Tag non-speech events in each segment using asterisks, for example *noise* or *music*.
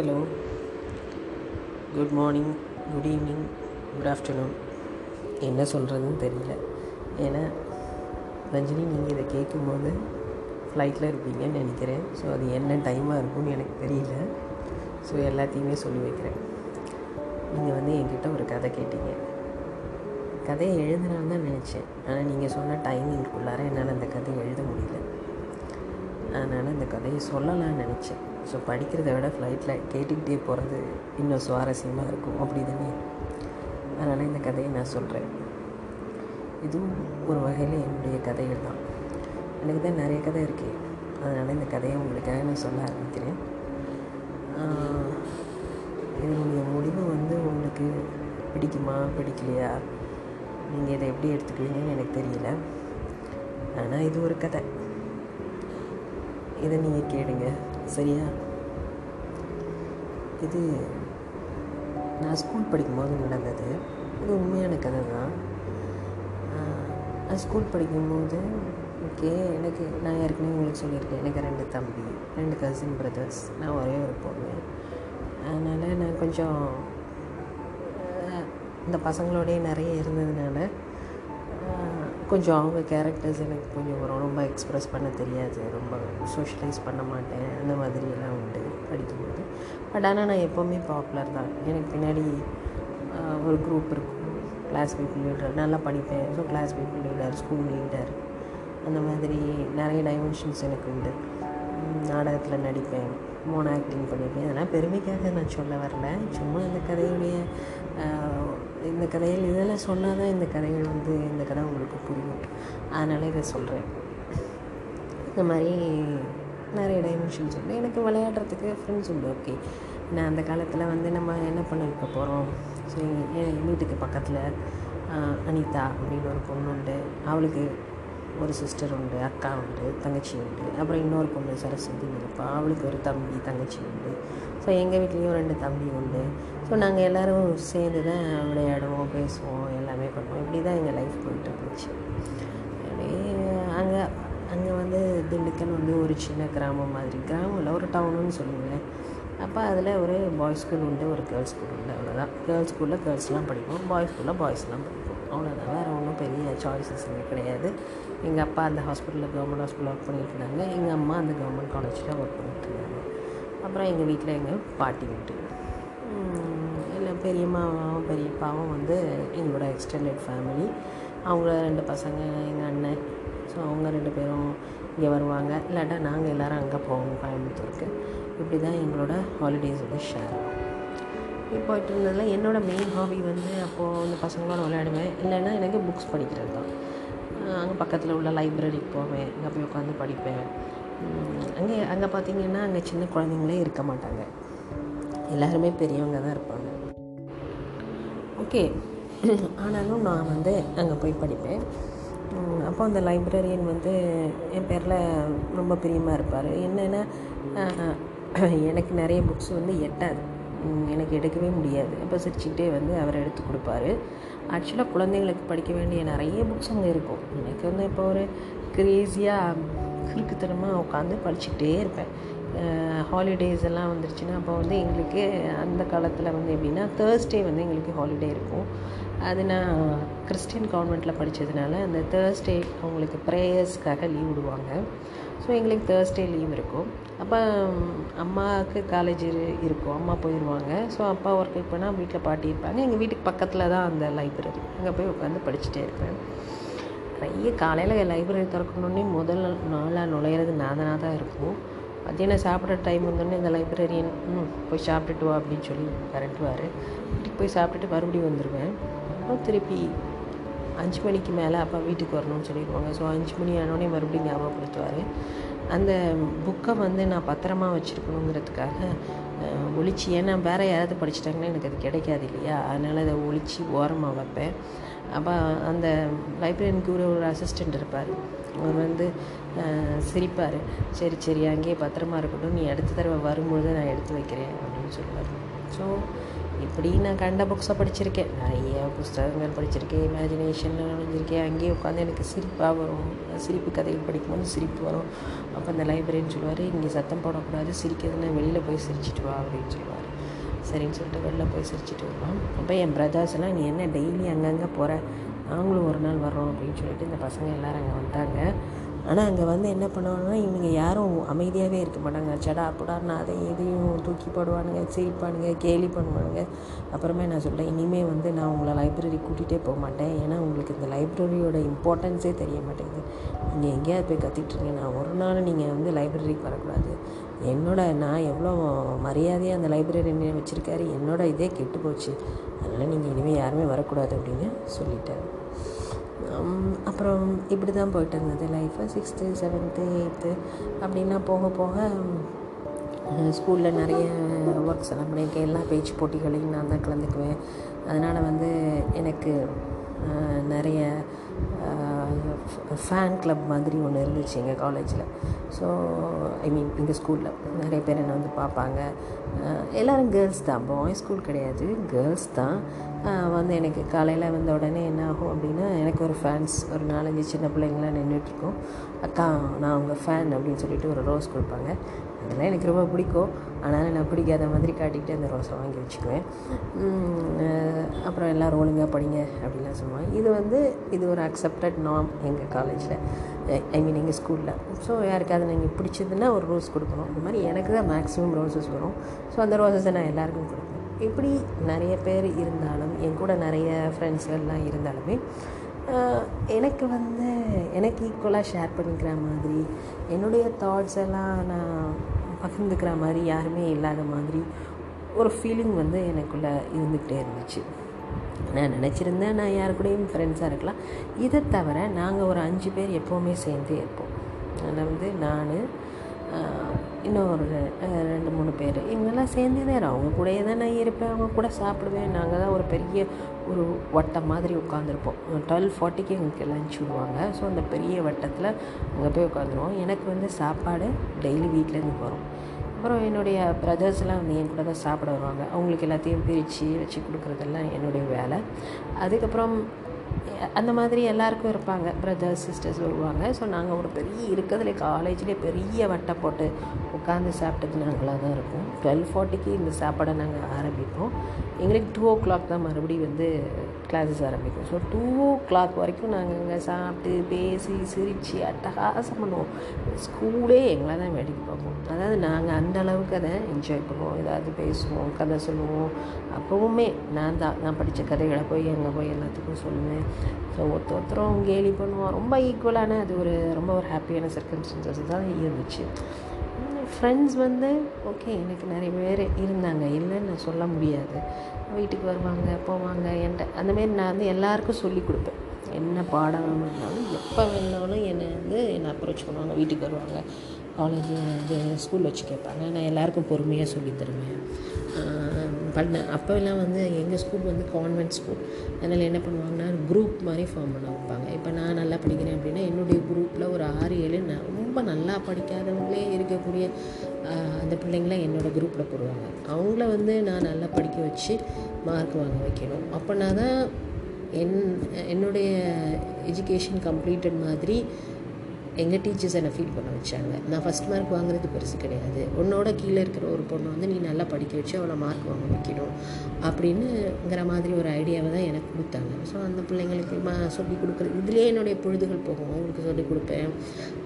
Hello good morning good evening good afternoon என்ன சொல்கிறதுன்னு தெரியல. ஏன்னா ரஞ்சினி நீங்கள் இதை கேட்கும்போது ஃப்ளைட்டில் இருப்பீங்கன்னு நினைக்கிறேன். ஸோ அது என்ன டைமாக இருக்கும்னு எனக்கு தெரியல. ஸோ எல்லாத்தையுமே சொல்லி வைக்கிறேன். நீங்கள் வந்து என்கிட்ட ஒரு கதை கேட்டீங்க. கதையை எழுதணும்னு தான் நினச்சேன். ஆனால் நீங்கள் சொன்ன டைமிங்குள்ளார என்னால் அந்த கதையை எழுத முடியல. அதனால் அந்த கதையை சொல்லலாம்னு நினச்சேன். ஸோ படிக்கிறத விட ஃப்ளைட்டில் கேட்டுக்கிட்டே போகிறது இன்னும் சுவாரஸ்யமாக இருக்கும். அப்படி தானே? அதனால் இந்த கதையை நான் சொல்கிறேன் இதுவும் ஒரு வகையில் என்னுடைய கதைகள் தான். எனக்கு தான் நிறைய கதை இருக்குது அதனால் இந்த கதையை உங்களுக்காக நான் சொல்ல ஆரம்பிக்கிறேன். இதனுடைய முடிவு வந்து உங்களுக்கு பிடிக்குமா பிடிக்கலையா? நீங்கள் இதை எப்படி எடுத்துக்குவீங்கன்னு எனக்கு தெரியல. ஆனால் இது ஒரு கதை. இதை நீங்கள் கேளுங்க. சரியா? இது நான் ஸ்கூல் படிக்கும்போது நடந்தது. இது உண்மையான கதை தான் நான் ஸ்கூல் படிக்கும்போது ஓகே எனக்கு நான் ஏற்கனவே உங்களுக்கு சொல்லியிருக்கேன் எனக்கு ரெண்டு தம்பி ரெண்டு கசின் பிரதர்ஸ் நான் ஒரே ஒரு பொண்ணு. அதனால் நான் கொஞ்சம் இந்த பசங்களோடய நிறைய இருந்ததுனால கொஞ்சம் அவங்க கேரக்டர்ஸ் எனக்கு கொஞ்சம் வரும் ரொம்ப எக்ஸ்ப்ரெஸ் பண்ண தெரியாது. ரொம்ப சோஷியலைஸ் பண்ண மாட்டேன். அந்த மாதிரியெல்லாம் உண்டு படிக்கும்போது. பட் ஆனால் நான் எப்போவுமே பாப்புலர் தான். எனக்கு பின்னாடி ஒரு குரூப் இருக்கும். கிளாஸ் பீப்புள் லீடர் நல்லா படிப்பேன். So class people leader school leader அந்த மாதிரி நிறைய டைமென்ஷன்ஸ் எனக்கு உண்டு. நாடகத்தில் நடிப்பேன். மோன ஆக்டிங் பண்ணியிருக்கேன் அதெல்லாம் பெருமைக்காக நான் சொல்ல வரல. சும்மா இந்த கதையுடைய இந்த கதையில் இதெல்லாம் சொன்னால் தான் இந்த கதைகள் வந்து இந்த கதை உங்களுக்கு புரியும். அதனால் இதை சொல்கிறேன் இந்த மாதிரி நிறைய டைமென்ஷன்ஸ் உண்டு. எனக்கு விளையாடுறதுக்கு ஃப்ரெண்ட்ஸ் உண்டு ஓகே நான் அந்த காலத்தில் வந்து நம்ம என்ன பண்ணிருக்க போகிறோம் சரி என் வீட்டுக்கு பக்கத்தில் அனிதா அப்படின்னு ஒரு பொண்ணு உண்டு. அவளுக்கு ஒரு சிஸ்டர் உண்டு அக்கா உண்டு தங்கச்சி உண்டு. அப்புறம் இன்னொரு பொண்ணு சரஸ்வதி இருப்பாள் அவளுக்கு ஒரு தம்பி தங்கச்சி உண்டு. ஸோ எங்கள் வீட்லேயும் ரெண்டு தம்பி உண்டு. ஸோ நாங்கள் எல்லோரும் சேர்ந்து தான் விளையாடுவோம் பேசுவோம் எல்லாமே பண்ணுவோம். இப்படி தான் எங்கள் லைஃப் போயிட்டு இருந்துச்சு. அப்படியே அங்கே அங்கே வந்து திண்டுக்கல் வந்து ஒரு சின்ன கிராமம் மாதிரி. கிராமம் இல்லை ஒரு டவுனுன்னு சொல்லுவேன் அப்போ அதில் ஒரு பாய்ஸ் ஸ்கூல் உண்டு ஒரு கேர்ள்ஸ் ஸ்கூல் உண்டு அவ்வளோதான் கேர்ள்ஸ் ஸ்கூலில் கேர்ள்ஸ்லாம் படிப்போம் பாய்ஸ் ஸ்கூலில் பாய்ஸ்லாம் படிப்போம். அவ்வளோதான் வேறு ஒன்றும் பெரிய சாய்ஸஸ் இங்கே கிடையாது. எங்கள் அப்பா அந்த ஹாஸ்பிட்டலில் கவர்மெண்ட் ஹாஸ்பிட்டலில் ஒர்க் பண்ணிட்டு இருந்தாங்க. எங்கள் அம்மா அந்த கவர்மெண்ட் காலேஜில் ஒர்க் பண்ணிட்டு இருந்தாங்க. அப்புறம் எங்கள் வீட்டில் எங்கள் பாட்டி வீட்டு பெரியம்மாவும் பெரியப்பாவும் வந்து எங்களோட எக்ஸ்டெண்டட் ஃபேமிலி அவங்க ரெண்டு பசங்க எங்கள் அண்ணன். ஸோ அவங்க ரெண்டு பேரும் இங்கே வருவாங்க. இல்லாட்டா நாங்கள் எல்லோரும் அங்கே போவோம் கோயம்புத்தூருக்கு. இப்படி தான் எங்களோட ஹாலிடேஸ் வந்து ஷேர் போயிட்டு இருந்ததில் என்னோடய மெயின் ஹாபி வந்து அப்போது இந்த பசங்களோட விளையாடுவேன். இல்லைன்னா எனக்கு புக்ஸ் படிக்கிறது தான். அங்கே பக்கத்தில் உள்ள லைப்ரரிக்கு போவேன். அங்கே போய் உட்காந்து படிப்பேன். அங்கே அங்கே பார்த்தீங்கன்னா அங்கே சின்ன குழந்தைங்களே இருக்க மாட்டாங்க. எல்லாருமே பெரியவங்க தான் இருப்பாங்க. ஓகே *clears throat* ஆனாலும் நான் வந்து அங்கே போய் படிப்பேன். அப்போ அந்த லைப்ரரியன் வந்து என் பேரில் ரொம்ப பிரியமாக இருப்பார். என்னென்னா எனக்கு நிறைய புக்ஸ் வந்து எட்டாது. எனக்கு எடுக்கவே முடியாது. அப்போ சிரிச்சுக்கிட்டே வந்து அவர் எடுத்து கொடுப்பாரு. ஆக்சுவலாக குழந்தைங்களுக்கு படிக்க வேண்டிய நிறைய புக்ஸ் அங்கே இருக்கும். எனக்கு வந்து இப்போ ஒரு க்ரேஸியாக கிறுக்குத்தனமாக உட்காந்து படிச்சுக்கிட்டே இருப்பேன். ஹாலிடேஸ் எல்லாம் வந்துருச்சுன்னா அப்போ வந்து எங்களுக்கு அந்த காலத்தில் வந்து எப்படின்னா தேர்ஸ்டே வந்து எங்களுக்கு ஹாலிடே இருக்கும். அது நான் கிறிஸ்டின் கான்வெண்ட்டில் படித்ததுனால அந்த தேர்ஸ்டே அவங்களுக்கு ப்ரேயர்ஸ்க்காக லீவ் விடுவாங்க. ஸோ எங்களுக்கு தேர்ஸ்டே லீவ் இருக்கும். அப்போ அம்மாவுக்கு காலேஜ் இருக்கும். அம்மா போயிடுவாங்க ஸோ அப்பா ஒர்க் போனால் வீட்டில் பாட்டி இருப்பாங்க. எங்கள் வீட்டுக்கு பக்கத்தில் தான் அந்த லைப்ரரி அங்கே போய் உட்காந்து படிச்சுட்டே இருப்பேன். நிறைய காலையில் லைப்ரரி திறக்கணுன்னே முதல் நாளாக நுழையிறது நாதனாக தான் இருக்கும். மத்தியானம் சாப்பிட்ற டைம் வந்தோடனே இந்த லைப்ரரியன் ம் போய் சாப்பிட்டுட்டு வா அப்படின்னு சொல்லி விரட்டுவார் வீட்டுக்கு போய் சாப்பிட்டுட்டு மறுபடியும் வந்துடுவேன் அப்புறம் திருப்பி அஞ்சு மணிக்கு மேலே அப்பா வீட்டுக்கு வரணும்னு சொல்லிடுவாங்க. ஸோ அஞ்சு மணி ஆனோடனே மறுபடியும் ஞாபகப்படுத்துவார். அந்த புக்கை வந்து நான் பத்திரமா வச்சுருக்கணுங்கிறதுக்காக ஒழிச்சு ஏன்னா வேறு யாராவது படிச்சிட்டாங்கன்னா எனக்கு அது கிடைக்காது இல்லையா? அதனால் அதை ஒழிச்சு ஓரமாக வைப்பேன். அப்போ அந்த லைப்ரரியனுக்கு கூட ஒரு அசிஸ்டண்ட் இருப்பார். அவர் வந்து சிரிப்பார். சரி சரி அங்கேயே பத்திரமா இருக்கட்டும். நீ அடுத்த தடவை வரும்பொழுது நான் எடுத்து வைக்கிறேன் அப்படின்னு சொல்லுவார். ஸோ இப்படி நான் கண்ட புக்ஸை படிச்சிருக்கேன். நிறைய புஸ்தகங்கள் படிச்சிருக்கேன். இமேஜினேஷன் நுழைஞ்சிருக்கேன் அங்கேயே உட்காந்து எனக்கு சிரிப்பாக வரும். சிரிப்பு கதைகள் படிக்கும்போது சிரிப்பு வரும். அப்போ அந்த லைப்ரரின்னு சொல்லுவார் இங்கே சத்தம் போடக்கூடாது. சிரிக்கிறதுனா வெளியில் போய் சிரிச்சிட்டு வா அப்படின்னு சொல்லுவார். சரின்னு சொல்லிட்டு வெளில போய் சிரிச்சிட்டு வருவோம் அப்போ என் பிரதர்ஸ் எல்லாம் நீ என்ன டெய்லி அங்கங்கே போகிற நாங்களும் ஒரு நாள் வர்றோம் அப்படின்னு சொல்லிட்டு இந்த பசங்க எல்லோரும் அங்கே வந்தாங்க. ஆனால் அங்கே வந்து என்ன பண்ணுவாங்கன்னா இவங்க யாரும் அமைதியாகவே இருக்க மாட்டாங்க. சடா புடான்னு அதை எதையும் தூக்கி போடுவானுங்க சிரிப்பானுங்க கேலி பண்ணுவானுங்க. அப்புறமே நான் சொல்கிறேன் இனிமேல் வந்து நான் உங்களை லைப்ரரி கூட்டிகிட்டே போக மாட்டேன். ஏன்னா உங்களுக்கு இந்த லைப்ரரியோட இம்பார்ட்டன்ஸே தெரிய மாட்டேங்குது. நீங்கள் எங்கேயாவது போய் கற்றுட்ருங்க நான் ஒரு நாள் நீங்கள் வந்து லைப்ரரிக்கு வரக்கூடாது. என்னோட நான் எவ்வளோ மரியாதையாக அந்த லைப்ரரி என்ன வச்சுருக்காரு என்னோட இதே கெட்டு போச்சு அதனால் நீங்கள் இனிமேல் யாருமே வரக்கூடாது அப்படின்னு சொல்லிட்டேன். அப்புறம் இப்படி தான் போயிட்டு இருந்தது. லைஃபு சிக்ஸ்த்து செவன்த்து எயித்து அப்படின்னா போக போக ஸ்கூலில் நிறைய ஒர்க்ஸ் எல்லாம் பண்ணியிருக்கேன் எல்லா பேச்சு போட்டிகளையும் நான் தான் கலந்துக்குவேன். அதனால் வந்து எனக்கு நிறைய ஃபேன் கிளப் மாதிரி ஒன்று இருந்துச்சு எங்கள் காலேஜில் ஸோ ஐ மீன் எங்கள் ஸ்கூலில் நிறைய பேர் என்னை வந்து பார்ப்பாங்க. எல்லோரும் கேர்ள்ஸ் தான். பாய்ஸ் ஸ்கூல் கிடையாது. கேர்ள்ஸ் தான். வந்து எனக்கு காலையில் வந்த உடனே என்ன ஆகும் அப்படின்னா எனக்கு ஒரு ஃபேன்ஸ் ஒரு நாலஞ்சு சின்ன பிள்ளைங்களாம் நின்றுட்டுருக்கோம் அக்கா நான் உங்கள் ஃபேன் அப்படின்னு சொல்லிட்டு ஒரு ரோஸ் கொடுப்பாங்க. அதெல்லாம் எனக்கு ரொம்ப பிடிக்கும். அதனால் நான் பிடிக்காத மாதிரி காட்டிக்கிட்டு அந்த ரோஸை வாங்கி வச்சுக்குவேன். அப்புறம் எல்லோரும் ஒழுங்காக படிங்க அப்படின்லாம் சொல்லுவாங்க. இது வந்து இது ஒரு அக்செப்டட் நாம் எங்கள் காலேஜில் ஐ மீன் எங்கள் ஸ்கூலில் ஸோ யாருக்காவது நீங்கள் பிடிச்சதுன்னா ஒரு ரோஸ் கொடுக்கணும். இந்த மாதிரி எனக்கு தான் மேக்ஸிமம் ரோசஸ் வரும். ஸோ அந்த ரோஸஸை நான் எல்லாருக்கும் கொடுப்பேன். இப்படி நிறைய பேர் இருந்தாலும் என் கூட நிறைய ஃப்ரெண்ட்ஸ்கள்லாம் இருந்தாலுமே எனக்கு வந்து எனக்கு ஈக்குவலாக ஷேர் பண்ணிக்கிற மாதிரி என்னுடைய தாட்ஸ் எல்லாம் நான் பகிர்ந்துக்கிற மாதிரி யாருமே இல்லாத மாதிரி ஒரு ஃபீலிங் வந்து எனக்குள்ளே இருந்துக்கிட்டே இருந்துச்சு. நான் நினச்சிருந்தேன் நான் யார் கூடயும் ஃப்ரெண்ட்ஸாக இருக்கலாம். இதை தவிர நாங்கள் ஒரு அஞ்சு பேர் எப்போவுமே சேர்ந்தே இருப்போம். அதில் வந்து நான் இன்னும் ஒரு ரெண்டு மூணு பேர். இவங்கெல்லாம் சேர்ந்தே தான் அவங்க கூடயே தான் நான் இருப்பேன். அவங்க கூட சாப்பிடுவேன். நாங்கள் தான் ஒரு பெரிய ஒரு வட்டம் மாதிரி உட்காந்துருப்போம் டுவெல் ஃபார்ட்டிக்கு எங்களுக்கு லஞ்ச் விடுவாங்க. ஸோ அந்த பெரிய வட்டத்தில் அங்கே போய் உட்காந்துருவோம் எனக்கு வந்து சாப்பாடு டெய்லி வீட்டிலேருந்து வரும். அப்புறம் என்னுடைய பிரதர்ஸ்லாம் வந்து என் கூட தான் சாப்பிட வருவாங்க. அவங்களுக்கு எல்லாத்தையும் பிரித்து வச்சு கொடுக்குறதெல்லாம் என்னுடைய வேலை. அதுக்கப்புறம் அந்த மாதிரி எல்லாருக்கும் இருப்பாங்க. பிரதர்ஸ் சிஸ்டர்ஸ் வருவாங்க. ஸோ நாங்கள் ஒரு பெரிய இருக்கிறதுல காலேஜ்லேயே பெரிய வட்டை போட்டு உட்காந்து சாப்பிட்டது நாங்களாக தான் இருக்கும். டுவெல் ஃபார்ட்டிக்கு இந்த சாப்பாடை நாங்கள் ஆரம்பிப்போம். எங்களுக்கு டூ ஓ கிளாக் தான் மறுபடியும் வந்து கிளாஸஸ் ஆரம்பிக்கும். ஸோ டூ ஓ கிளாக் வரைக்கும் நாங்கள் அங்கே சாப்பிட்டு பேசி சிரித்து அட்டகாசம் பண்ணுவோம் ஸ்கூலே எங்களை தான் வேடிக்கை பார்ப்போம். அதாவது நாங்கள் அந்த அளவுக்கு அதை என்ஜாய் பண்ணுவோம். ஏதாவது பேசுவோம் கதை சொல்லுவோம். அப்போவுமே நான் தான். நான் படித்த கதைகளை போய் அங்கே போய் எல்லாத்துக்கும் சொல்லுவேன். ஸோ ஒருத்த ஒருத்தரும் கேலி பண்ணுவோம் ரொம்ப ஈக்குவலான அது ஒரு ரொம்ப ஒரு ஹாப்பியான சர்க்கம்ஸ்டன்சஸ் தான் இருந்துச்சு. ஃப்ரெண்ட்ஸ் வந்து ஓகே எனக்கு நிறைய பேர் இருந்தாங்க. இல்லைன்னு நான் சொல்ல முடியாது. வீட்டுக்கு வருவாங்க போவாங்க என்கிட்ட. அந்தமாரி நான் வந்து எல்லாருக்கும் சொல்லி கொடுப்பேன். என்ன பாடம் வேணும்னாலும் எப்போ வேணாலும் என்னை வந்து என்னை அப்ரோச் பண்ணுவாங்க வீட்டுக்கு வருவாங்க. காலேஜ் இது ஸ்கூல் வச்சு கேட்பாங்க. நான் எல்லாருக்கும் பொறுமையாக சொல்லி தருவேன். பண்ணேன். அப்போல்லாம் வந்து எங்கள் ஸ்கூல் வந்து கான்வென்ட் ஸ்கூல் அதனால் என்ன பண்ணுவாங்கன்னா குரூப் மாதிரி ஃபார்ம் பண்ண வைப்பாங்க. இப்போ நான் நல்லா படிக்கிறேன் அப்படின்னா என்னுடைய குரூப்பில் ஒரு ஆறு ஏழு நான் ரொம்ப நல்லா படிக்காதவங்களே இருக்கக்கூடிய அந்த பிள்ளைங்களாம் என்னோடய குரூப்பில் போடுவாங்க. அவங்கள வந்து நான் நல்லா படிக்க வச்சு மார்க் வாங்க வைக்கணும். அப்போனா தான் என் என்னுடைய எஜுகேஷன் கம்ப்ளீட்டட் மாதிரி எங்கள் டீச்சர்ஸ் என்னை ஃபீல் பண்ண வச்சாங்க? நான் ஃபஸ்ட் மார்க் வாங்குறது பெருசு கிடையாது. உன்னோட கீழே இருக்கிற ஒரு பொண்ணை வந்து நீ நல்லா படிக்க வச்சு அவளை மார்க் வாங்க வைக்கணும் அப்படின்னுங்கிற மாதிரி ஒரு ஐடியாவை தான் எனக்கு கொடுத்தாங்க. ஸோ அந்த பிள்ளைங்களுக்கு மா சொல்லி கொடுக்குறது இதுலேயே என்னுடைய பொழுதுகள் போகும். அவங்களுக்கு சொல்லிக் கொடுப்பேன்.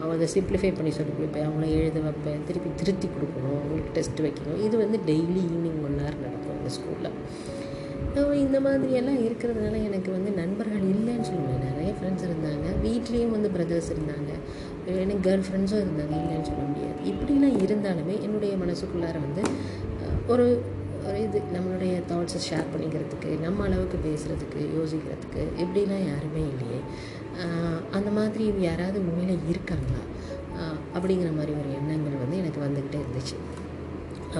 அவங்க அதை சிம்பிளிஃபை பண்ணி சொல்லிக் கொடுப்பேன். அவங்கள எழுத வைப்பேன். திருப்பி திருத்தி கொடுக்கணும். அவங்களுக்கு டெஸ்ட் வைக்கணும். இது வந்து டெய்லி ஈவினிங் ஒன் ஹவர் நடக்கும் அந்த ஸ்கூலில் இந்த மாதிரியெல்லாம் இருக்கிறதுனால எனக்கு வந்து நண்பர்கள் இல்லைன்னு சொல்லுவேன். நிறைய ஃப்ரெண்ட்ஸ் இருந்தாங்க. வீட்லேயும் வந்து பிரதர்ஸ் இருந்தாங்க. எனக்கு கேர்ள் ஃப்ரெண்ட்ஸும் இருந்தாங்க. இல்லைன்னு சொல்ல முடியாது. இப்படிலாம் இருந்தாலுமே என்னுடைய மனசுக்குள்ளார வந்து ஒரு ஒரு இது நம்மளுடைய தாட்ஸை ஷேர் பண்ணிக்கிறதுக்கு நம்ம அளவுக்கு பேசுகிறதுக்கு யோசிக்கிறதுக்கு இப்படிலாம் யாருமே இல்லையே. அந்த மாதிரி யாராவது உண்மையில் இருக்காங்களா? அப்படிங்கிற மாதிரி ஒரு எண்ணங்கள் வந்து எனக்கு வந்துக்கிட்டே இருந்துச்சு.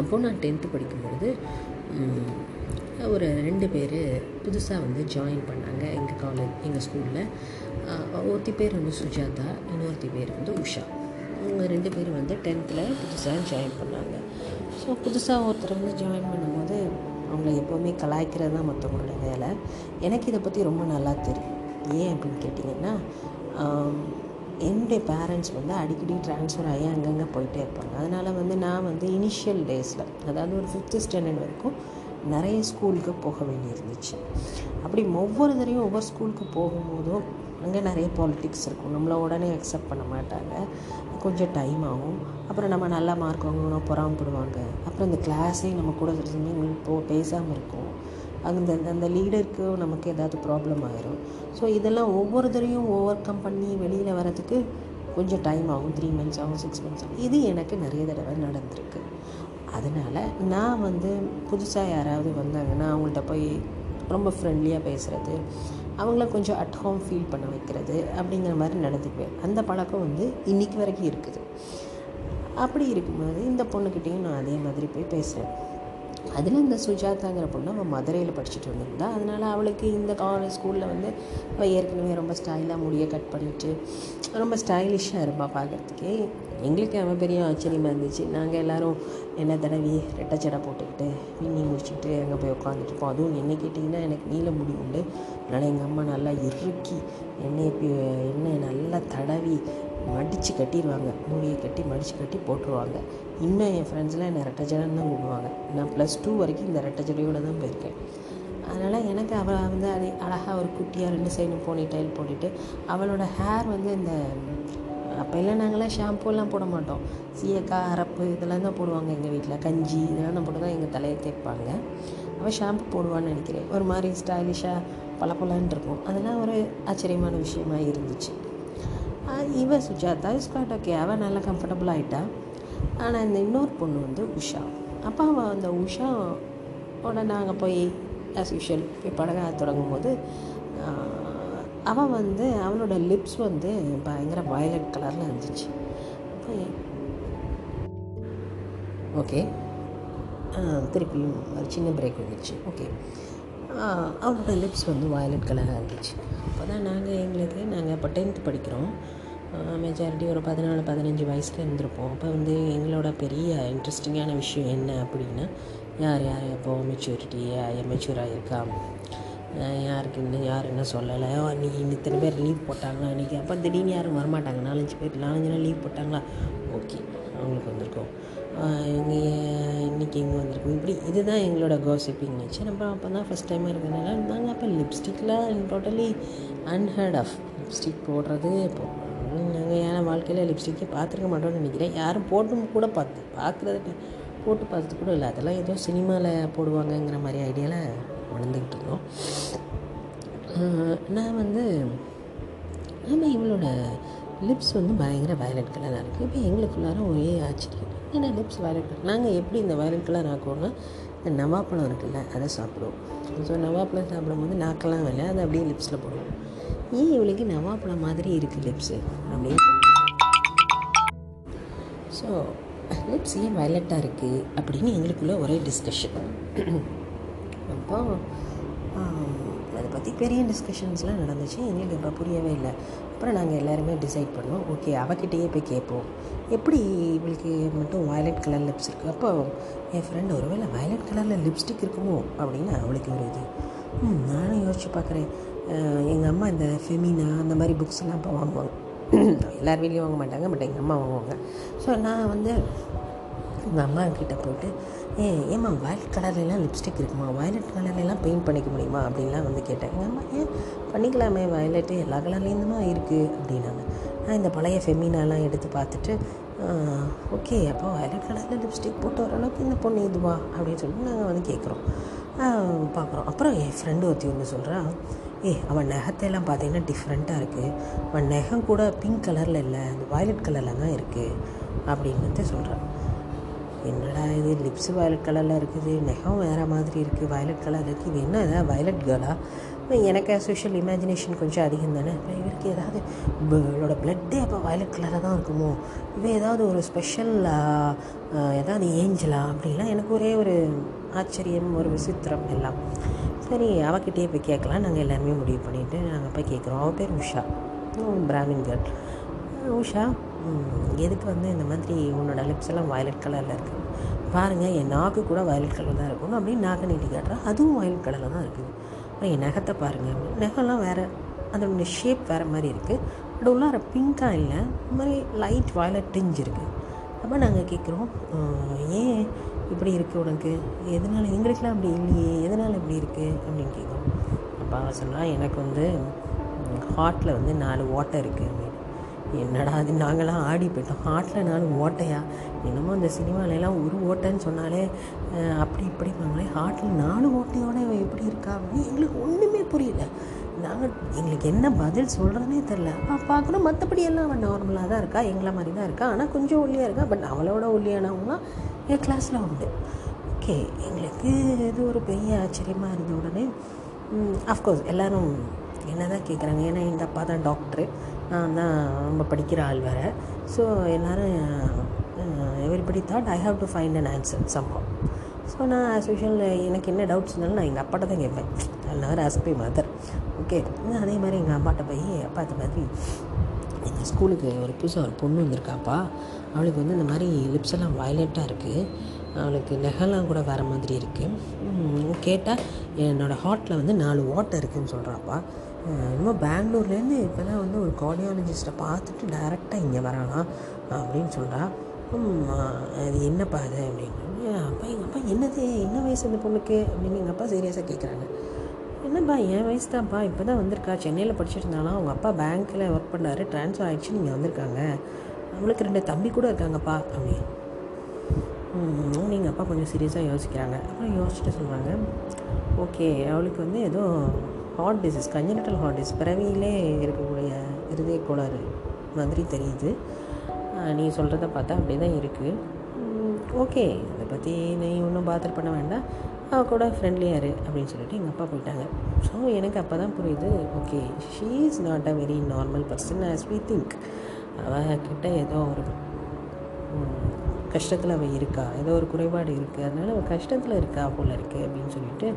அப்போது நான் டென்த்து படிக்கும்பொழுது ஒரு ரெண்டு பேர் புதுசாக வந்து ஜாயின் பண்ணாங்க எங்கள் காலேஜ் எங்கள் ஸ்கூலில் ஒருத்தி பேர் வந்து சுஜாதா இன்னொருத்தி பேர் வந்து உஷா. அவங்க ரெண்டு பேர் வந்து டென்த்தில் புதுசாக ஜாயின் பண்ணாங்க. ஸோ புதுசாக ஒருத்தர் வந்து ஜாயின் பண்ணும்போது அவங்கள எப்போவுமே கலாய்க்கிறது தான் மற்றவங்களோட வேலை. எனக்கு இதை பற்றி ரொம்ப நல்லா தெரியும். ஏன் அப்படின்னு கேட்டிங்கன்னா என்னுடைய பேரண்ட்ஸ் வந்து அடிக்கடி ட்ரான்ஸ்ஃபர் ஆகி அங்கங்கே போயிட்டே இருப்பாங்க. அதனால் வந்து நான் வந்து இனிஷியல் டேஸில் அதாவது ஒரு ஃபிஃப்த்து ஸ்டாண்டர்ட் வரைக்கும் நிறைய ஸ்கூலுக்கு போக வேண்டியிருந்துச்சு. அப்படி ஒவ்வொரு தடையும் ஒவ்வொரு ஸ்கூலுக்கு போகும்போதும் அங்கே நிறைய பாலிட்டிக்ஸ் இருக்கும். நம்மளை உடனே அக்செப்ட் பண்ண மாட்டாங்க. கொஞ்சம் டைம் ஆகும். அப்புறம் நம்ம நல்ல மார்க் வாங்கணும் பொறாமப்படுவாங்க அப்புறம் இந்த கிளாஸே நம்ம கூட இருந்து போ பேசாமல் இருக்கும். அந்த அந்த லீடருக்கு நமக்கு ஏதாவது ப்ராப்ளம் ஆயிரும். ஸோ இதெல்லாம் ஒவ்வொரு தடையும் ஓவர் கம் பண்ணி வெளியில் வரதுக்கு கொஞ்சம் டைம் ஆகும். த்ரீ மந்த்ஸ் ஆகும் சிக்ஸ் மந்த்ஸ் ஆகும். இது எனக்கு நிறைய தடவை நடந்திருக்கு. அதனால் நான் வந்து புதுசாக யாராவது வந்தாங்கன்னா அவங்கள்ட்ட போய் ரொம்ப ஃப்ரெண்ட்லியாக பேசுகிறது அவங்கள கொஞ்சம் அட் ஹோம் ஃபீல் பண்ண வைக்கிறது அப்படிங்கிற மாதிரி நடந்துக்குவேன். அந்த பழக்கம் வந்து இன்றைக்கி வரைக்கும் இருக்குது. அப்படி இருக்கும்போது இந்த பொண்ணுக்கிட்டேயும் நான் அதே மாதிரி போய் பேசுகிறேன் அதில் இந்த சுஜாதாங்கிற பொண்ணு அவள் மதுரையில் படிச்சுட்டு வந்திருந்தா. அதனால் அவளுக்கு இந்த காலேஜ் ஸ்கூலில் வந்து அவள் ஏற்கனவே ரொம்ப ஸ்டைலாக முடியை கட் பண்ணிட்டு ரொம்ப ஸ்டைலிஷாக இருப்பாள் பார்க்குறதுக்கே எங்களுக்கு அவன் பெரிய ஆச்சரியமாக இருந்துச்சு. நாங்கள் எல்லோரும் என்ன தடவி ரெட்டை ஜடை போட்டுக்கிட்டு பின்னி முடிச்சுட்டு அங்கே போய் உட்காந்துட்டுருப்போம் அதுவும் என்ன கேட்டிங்கன்னா எனக்கு நீல முடி உண்டு. அதனால் எங்கள் அம்மா நல்லா இறுக்கி எண்ணெயை பி- எண்ணெயை நல்லா தடவி மடித்து கட்டிடுவாங்க மூடியை கட்டி மடித்து கட்டி போட்டுருவாங்க. இன்னும் என் ஃப்ரெண்ட்ஸ்லாம் என்னை ரெட்டை ஜடைன்னு தான் கூப்பிடுவாங்க. நான் ப்ளஸ் டூ வரைக்கும் இந்த ரெட்டை தான் போயிருக்கேன். அதனால் எனக்கு அவள் வந்து அது அழகாக ஒரு குட்டியாக ரெண்டு சைடும் போனி டைல் போட்டுட்டு அவளோட ஹேர் வந்து இந்த அப்போ எல்லாம் நாங்களாம் ஷாம்பூலாம் போட மாட்டோம். சீயக்காய் அரப்பு இதெல்லாம் தான் போடுவாங்க எங்கள் வீட்டில் கஞ்சி இதெல்லாம் தான் போட்டு தான் எங்கள் தலையை தேய்ப்பாங்க. அவள் ஷாம்பு போடுவான்னு நினைக்கிறேன். ஒரு மாதிரி ஸ்டைலிஷாக பளபளன்னு இருக்கும். அதெல்லாம் ஒரு ஆச்சரியமான விஷயமா இருந்துச்சு. இவன் இவ சுஜாதா இஸ் குவாட் ஓகே அவள் நல்லா கம்ஃபர்டபுள் ஆகிட்டா ஆனால் இந்த இன்னொரு பொண்ணு வந்து உஷா. அப்போ அவள் அந்த உஷா உடனே நாங்கள் போய் ஆஸ் யூஷுவல் போய் படகா தொடங்கும் போது அவன் வந்து அவனோட லிப்ஸ் வந்து பயங்கர வயலட் கலரில் இருந்துச்சு. ஓகே திருப்பியும் ஒரு சின்ன பிரேக் வந்துடுச்சு ஓகே அவனோட லிப்ஸ் வந்து வயலட் கலராக இருந்துச்சு. அப்போ தான் நாங்கள் எங்களுக்கு நாங்கள் இப்போ டென்த்து படிக்கிறோம். மெஜாரிட்டி ஒரு பதினாலு பதினஞ்சு வயசில் இருந்திருப்போம். அப்போ வந்து எங்களோட பெரிய இன்ட்ரெஸ்டிங்கான விஷயம் என்ன அப்படின்னா யார் யார் எப்போ மெச்சூரிட்டி மெச்சூராக இருக்கா யாருக்கு இன்னும் யார் என்ன சொல்லலை? நீ இத்தனை பேர் லீவ் போட்டாங்களா இன்றைக்கி அப்போ திடீர்னு யாரும் வரமாட்டாங்க. நாலஞ்சு பேர் நாலஞ்சு நாள் லீவ் போட்டாங்களா? ஓகே அவங்களுக்கு வந்திருக்கோம். இங்கே இன்றைக்கி இங்கே வந்திருக்கோம். இப்படி இதுதான் எங்களோட கோசிப்பிங் நினச்சி நம்ம அப்போ தான் ஃபஸ்ட் டைம் இருக்கிறதுனால நாங்கள் அப்போ லிப்ஸ்டிக்லாம் டோட்டலி அன்ஹர்ட் ஆஃப் லிப்ஸ்டிக் போடுறது இப்போ நாங்கள் ஏன் வாழ்க்கையில் லிப்ஸ்டிக்கே பார்த்துருக்க மாட்டோம்னு நினைக்கிறேன். யாரும் போட்டும் கூட பார்த்து பார்க்குறது போட்டு பார்த்தது கூட இல்லை. அதெல்லாம் ஏதோ சினிமாவில் போடுவாங்கங்கிற மாதிரி ஐடியாவில் வளர்ந்துக்கிட்டு இருந்தோம். நான் வந்து ஆமாம் இவளோட லிப்ஸ் வந்து பயங்கர வயலட் கலராக இருக்குது இப்போ எங்களுக்குள்ளார ஒரே ஆச்சரியம். ஏன்னா லிப்ஸ் வயலட் கலர் நாங்கள் எப்படி இந்த வயலட் கலர் ஆக்குவோம்னா இந்த நவாப்பழம் இருக்குல்ல அதை சாப்பிடுவோம். ஸோ நவாப்பழம் சாப்பிடும்போது நாக்கெல்லாம் வேலை அதை அப்படியே லிப்ஸில் போடுவோம். ஏன் இவளுக்கு நவாப்பழம் மாதிரி இருக்குது லிப்ஸு அப்படின்னு ஸோ லிப்ஸ் ஏன் வயலட்டாக இருக்குது அப்படின்னு எங்களுக்குள்ள ஒரே டிஸ்கஷன் அப்போ அதை பற்றி பெரிய டிஸ்கஷன்ஸ்லாம் நடந்துச்சு. எங்களுக்கு இப்போ புரியவே இல்லை. அப்புறம் நாங்கள் எல்லாருமே டிசைட் பண்ணோம் ஓகே அவகிட்டேயே போய் கேட்போம். எப்படி இவளுக்கு மட்டும் வயலட் கலர் லிப்ஸ் இருக்குது அப்போ என் ஃப்ரெண்டு ஒருவேளை வயலட் கலரில் லிப்ஸ்டிக் இருக்குமோ? அப்படின்னு அவளுக்கு ஒரு இது. ம், நானும் யோசிச்சு பார்க்குறேன். எங்கள் அம்மா இந்த ஃபெமினா அந்த மாதிரி புக்ஸ்லாம் இப்போ வாங்குவாங்க. *clears throat* எல்லார் வீட்லேயும் வாங்க மாட்டாங்க பட் எங்கள் அம்மா வாங்குவாங்க. ஸோ நான் வந்து எங்கள் அம்மா கிட்டே போயிட்டு ஏ ஏம்மா வயலட் கலர்லலாம் லிப்ஸ்டிக் இருக்குமா? வயலட் கலர்லலாம் பெயிண்ட் பண்ணிக்க முடியுமா? அப்படின்லாம் வந்து கேட்டேன். எங்கள் அம்மா ஏன் பண்ணிக்கலாமே வயலட்டு எல்லா கலர்லேருந்துமா இருக்குது அப்படின்னாங்க. நான் இந்த பழைய ஃபெமினாலாம் எடுத்து பார்த்துட்டு ஓகே அப்போ வயலட் கலரில் லிப்ஸ்டிக் போட்டு ஓரளவுக்கு இந்த பொண்ணு இதுவா? அப்படின்னு சொல்லிட்டு நாங்கள் வந்து கேட்குறோம் பார்க்குறோம் அப்புறம் என் ஃப்ரெண்டு ஒருத்தி ஒன்று சொல்கிறான் ஏ அவன் நகத்தையெல்லாம் பார்த்தீங்கன்னா டிஃப்ரெண்ட்டாக இருக்குது அவன் நகம் கூட பிங்க் கலரில் இல்லை அந்த வயலட் கலரில் தான் இருக்குது அப்படின்னு வந்து சொல்கிறான் என்னடா இது? லிப்ஸ் வயலட் கலரில் இருக்குது. நெகம் வேறு மாதிரி இருக்குது வயலட் கலர் இருக்குது இது என்ன ஏதாவது வயலட் கேர்ளா எனக்கு சோஷியல் இமேஜினேஷன் கொஞ்சம் அதிகம் தானே. இப்போ இவருக்கு ஏதாவது இவளோட பிளட்டே அப்போ வயலட் கலராக தான் இருக்குமோ? இவ ஏதாவது ஒரு ஸ்பெஷல் ஏதாவது ஏஞ்சலா அப்படிலாம் எனக்கு ஒரே ஒரு ஆச்சரியம் ஒரு விசித்திரம் எல்லாம். சரி அவகிட்டே போய் கேட்கலாம். நாங்கள் எல்லாருமே முடிவு பண்ணிவிட்டு நாங்கள் போய் கேட்குறோம். அவள் பேர் உஷா. பிராமின் கேர்ள் உஷா எதுக்கு வந்து இந்த மாதிரி உன்னோட லிப்ஸ் எல்லாம் வயலட் கலரில் இருக்குது பாருங்கள் என் நாக்கு கூட வயலட் கலர் தான் இருக்கணும் அப்படின்னு நாக்கை நீட்டி காட்டுறா. அதுவும் வயலட் கலரில் தான் இருக்குது. அப்புறம் என் நகத்தை பாருங்கள் நகம்லாம் வேறு அதோட ஷேப் வேறு மாதிரி இருக்குது பட் உள்ளார பிங்காக இல்லை. இந்த மாதிரி லைட் வயலட் டிஞ்ச் இருக்குது அப்போ நாங்கள் கேட்குறோம் ஏன் இப்படி இருக்குது உனக்கு? எதனால் எங்களுக்குலாம் அப்படி இல்லையே? எதனால் இப்படி இருக்குது அப்படின்னு கேட்குறோம் அப்போ சொன்னால் எனக்கு வந்து ஹார்ட்டில் வந்து நாலு ஓட்டை இருக்குது அப்படின்னு என்னடா அது நாங்களாம் ஆடி போயிட்டோம். ஆட்டில் நாலு ஓட்டையா? என்னமோ அந்த சினிமாலெல்லாம் ஒரு ஓட்டைன்னு சொன்னாலே அப்படி இப்படி இப்படிப்பாங்களே ஆட்டில் நாலு ஓட்டையோட இவன் எப்படி இருக்கா? அப்படின்னு எங்களுக்கு ஒன்றுமே புரியல. நாங்கள் எங்களுக்கு என்ன பதில் சொல்கிறதுனே தெரில பார்க்குறோம் மற்றபடி எல்லாம் அவன் நார்மலாக தான் இருக்கா. எங்களை மாதிரி தான் இருக்கா. ஆனால் கொஞ்சம் ஒல்லியாக இருக்கா. பட் அவளோட ஒல்லியானவங்களாம் என் கிளாஸில் உண்டு. ஓகே எங்களுக்கு இது ஒரு பெரிய ஆச்சரியமாக இருந்த உடனே அஃப்கோர்ஸ் எல்லோரும் என்ன தான் கேட்குறாங்க ஏன்னா எங்கள் அப்பா தான் டாக்டரு நான் தான் ரொம்ப படிக்கிற ஆள் வேறு. ஸோ எல்லோரும் everybody thought I have to find an answer சம்பவம் ஸோ நான் ஆஸ் யூஷுவல் எனக்கு என்ன டவுட்ஸ் இருந்தாலும் நான் எங்கள் அப்பாட்ட தான் கேட்பேன். Never ask my mother okay அதே மாதிரி எங்கள் அம்மாட்ட போய் அப்பா இந்த மாதிரி எங்கள் ஸ்கூலுக்கு ஒரு புதுசாக ஒரு பொண்ணு வந்திருக்காப்பா. அவளுக்கு வந்து இந்த மாதிரி லிப்ஸ் எல்லாம் வயலட்டாக இருக்குது அவளுக்கு நெகலாம் கூட வேறு மாதிரி இருக்குது கேட்டால் என்னோடய ஹார்ட்டில் வந்து நாலு ஓட்டை இருக்குதுன்னு சொல்கிறாப்பா இன்னும் பெங்களூர்லேருந்து இப்போ தான் வந்து ஒரு கார்டியாலஜிஸ்ட்டை பார்த்துட்டு டைரெக்டாக இங்கே வரலாம் அப்படின்னு சொல்கிறா அது என்னப்பா அது அப்படின்னு. அப்பா எங்கள் அப்பா என்னது? என்ன வயசு அந்த பொண்ணுக்கு? அப்படின்னு எங்கள் அப்பா சீரியஸாக கேட்குறாங்க என்னப்பா என் வயசு தான்ப்பா இப்போ தான் வந்திருக்கா. சென்னையில் படிச்சிருந்தாலும் இருந்தாலும் அவங்க அப்பா பேங்க்கில் ஒர்க் பண்ணார். ட்ரான்ஸ்ஃபர் ஆகிடுச்சு நீங்கள் வந்திருக்காங்க. அவளுக்கு ரெண்டு தம்பி கூட இருக்காங்கப்பா அப்படின்னு. அவங்க எங்கள் அப்பா கொஞ்சம் சீரியஸாக யோசிக்கிறாங்க. அப்புறம் யோசிச்சுட்டு சொல்கிறாங்க ஓகே அவளுக்கு வந்து ஏதோ heart disease congenital heart disease பிறவியிலே இருக்கக்கூடிய இருதய கோளாறு மாதிரி தெரியுது. நீ சொல்கிறத பார்த்தா அப்படி தான் இருக்குது ஓகே அதை பற்றி நீ ஒன்றும் பாத்தர் பண்ண வேண்டாம். அவள் கூட ஃப்ரெண்ட்லியாக இரு அப்படின்னு சொல்லிட்டு எங்கள் அப்பா போயிட்டாங்க. ஸோ எனக்கு அப்போ தான் புரியுது okay she is not a very normal person as we think அவகிட்ட ஏதோ ஒரு கஷ்டத்தில் அவள் இருக்கா? ஏதோ ஒரு குறைபாடு இருக்குது அதனால் அவள் கஷ்டத்தில் இருக்கா போல் இருக்குது அப்படின்னு சொல்லிட்டு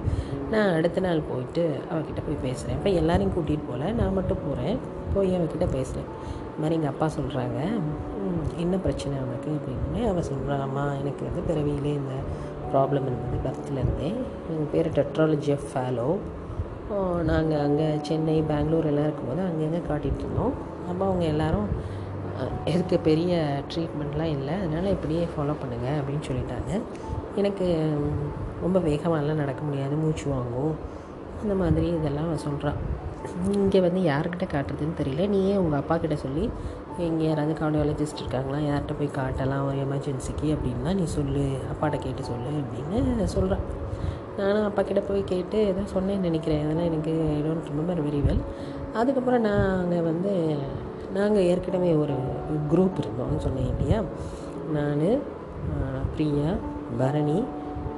நான் அடுத்த நாள் போயிட்டு அவகிட்ட போய் பேசுகிறேன் இப்போ எல்லாரையும் கூட்டிகிட்டு போகல நான் மட்டும் போகிறேன் போய் அவகிட்ட பேசுகிறேன் இந்த மாதிரி எங்கள் அப்பா சொல்கிறாங்க என்ன பிரச்சனை அவனுக்கு அப்படின்னு அவள் சொல்கிறாம்மா எனக்கு வந்து பிறவியிலே இந்த ப்ராப்ளம் இருந்தது பர்த்லேருந்தே எங்கள் பேர் டெட்ராலஜி ஆஃப் ஃபேலோ. நாங்கள் அங்கே சென்னை பெங்களூர் எல்லாம் இருக்கும்போது அங்கங்கே காட்டிகிட்டு இருந்தோம். அப்போ அவங்க எல்லாரும் இதுக்கு பெரிய ட்ரீட்மெண்ட்லாம் இல்லை. அதனால் இப்படியே ஃபாலோ பண்ணுங்கள் அப்படின்னு சொல்லிட்டாங்க. எனக்கு ரொம்ப வேகமாகலாம் நடக்க முடியாது. மூச்சு வாங்கும். அந்த மாதிரி இதெல்லாம் சொல்கிறான் இங்கே வந்து யார்கிட்ட காட்டுறதுன்னு தெரியல. நீயே உங்கள் அப்பா கிட்ட சொல்லி இங்கே யாராவது கார்டியாலஜிஸ்ட் இருக்காங்களா? யார்கிட்ட போய் காட்டலாம்? ஒரு எமர்ஜென்சிக்கு அப்படின்னா நீ சொல்லு. அப்பாட்ட கேட்டு சொல்லு அப்படின்னு சொல்கிறான் நானும் அப்பா கிட்ட போய் கேட்டு ஏதோ சொன்னேன்னு நினைக்கிறேன். அதெல்லாம் எனக்கு I don't remember very well அதுக்கப்புறம் நான் அங்கே வந்து நாங்கள் ஏற்கனவே ஒரு குரூப் இருந்தோம்னு சொன்னேன் இல்லையா? நான் பிரியா பரணி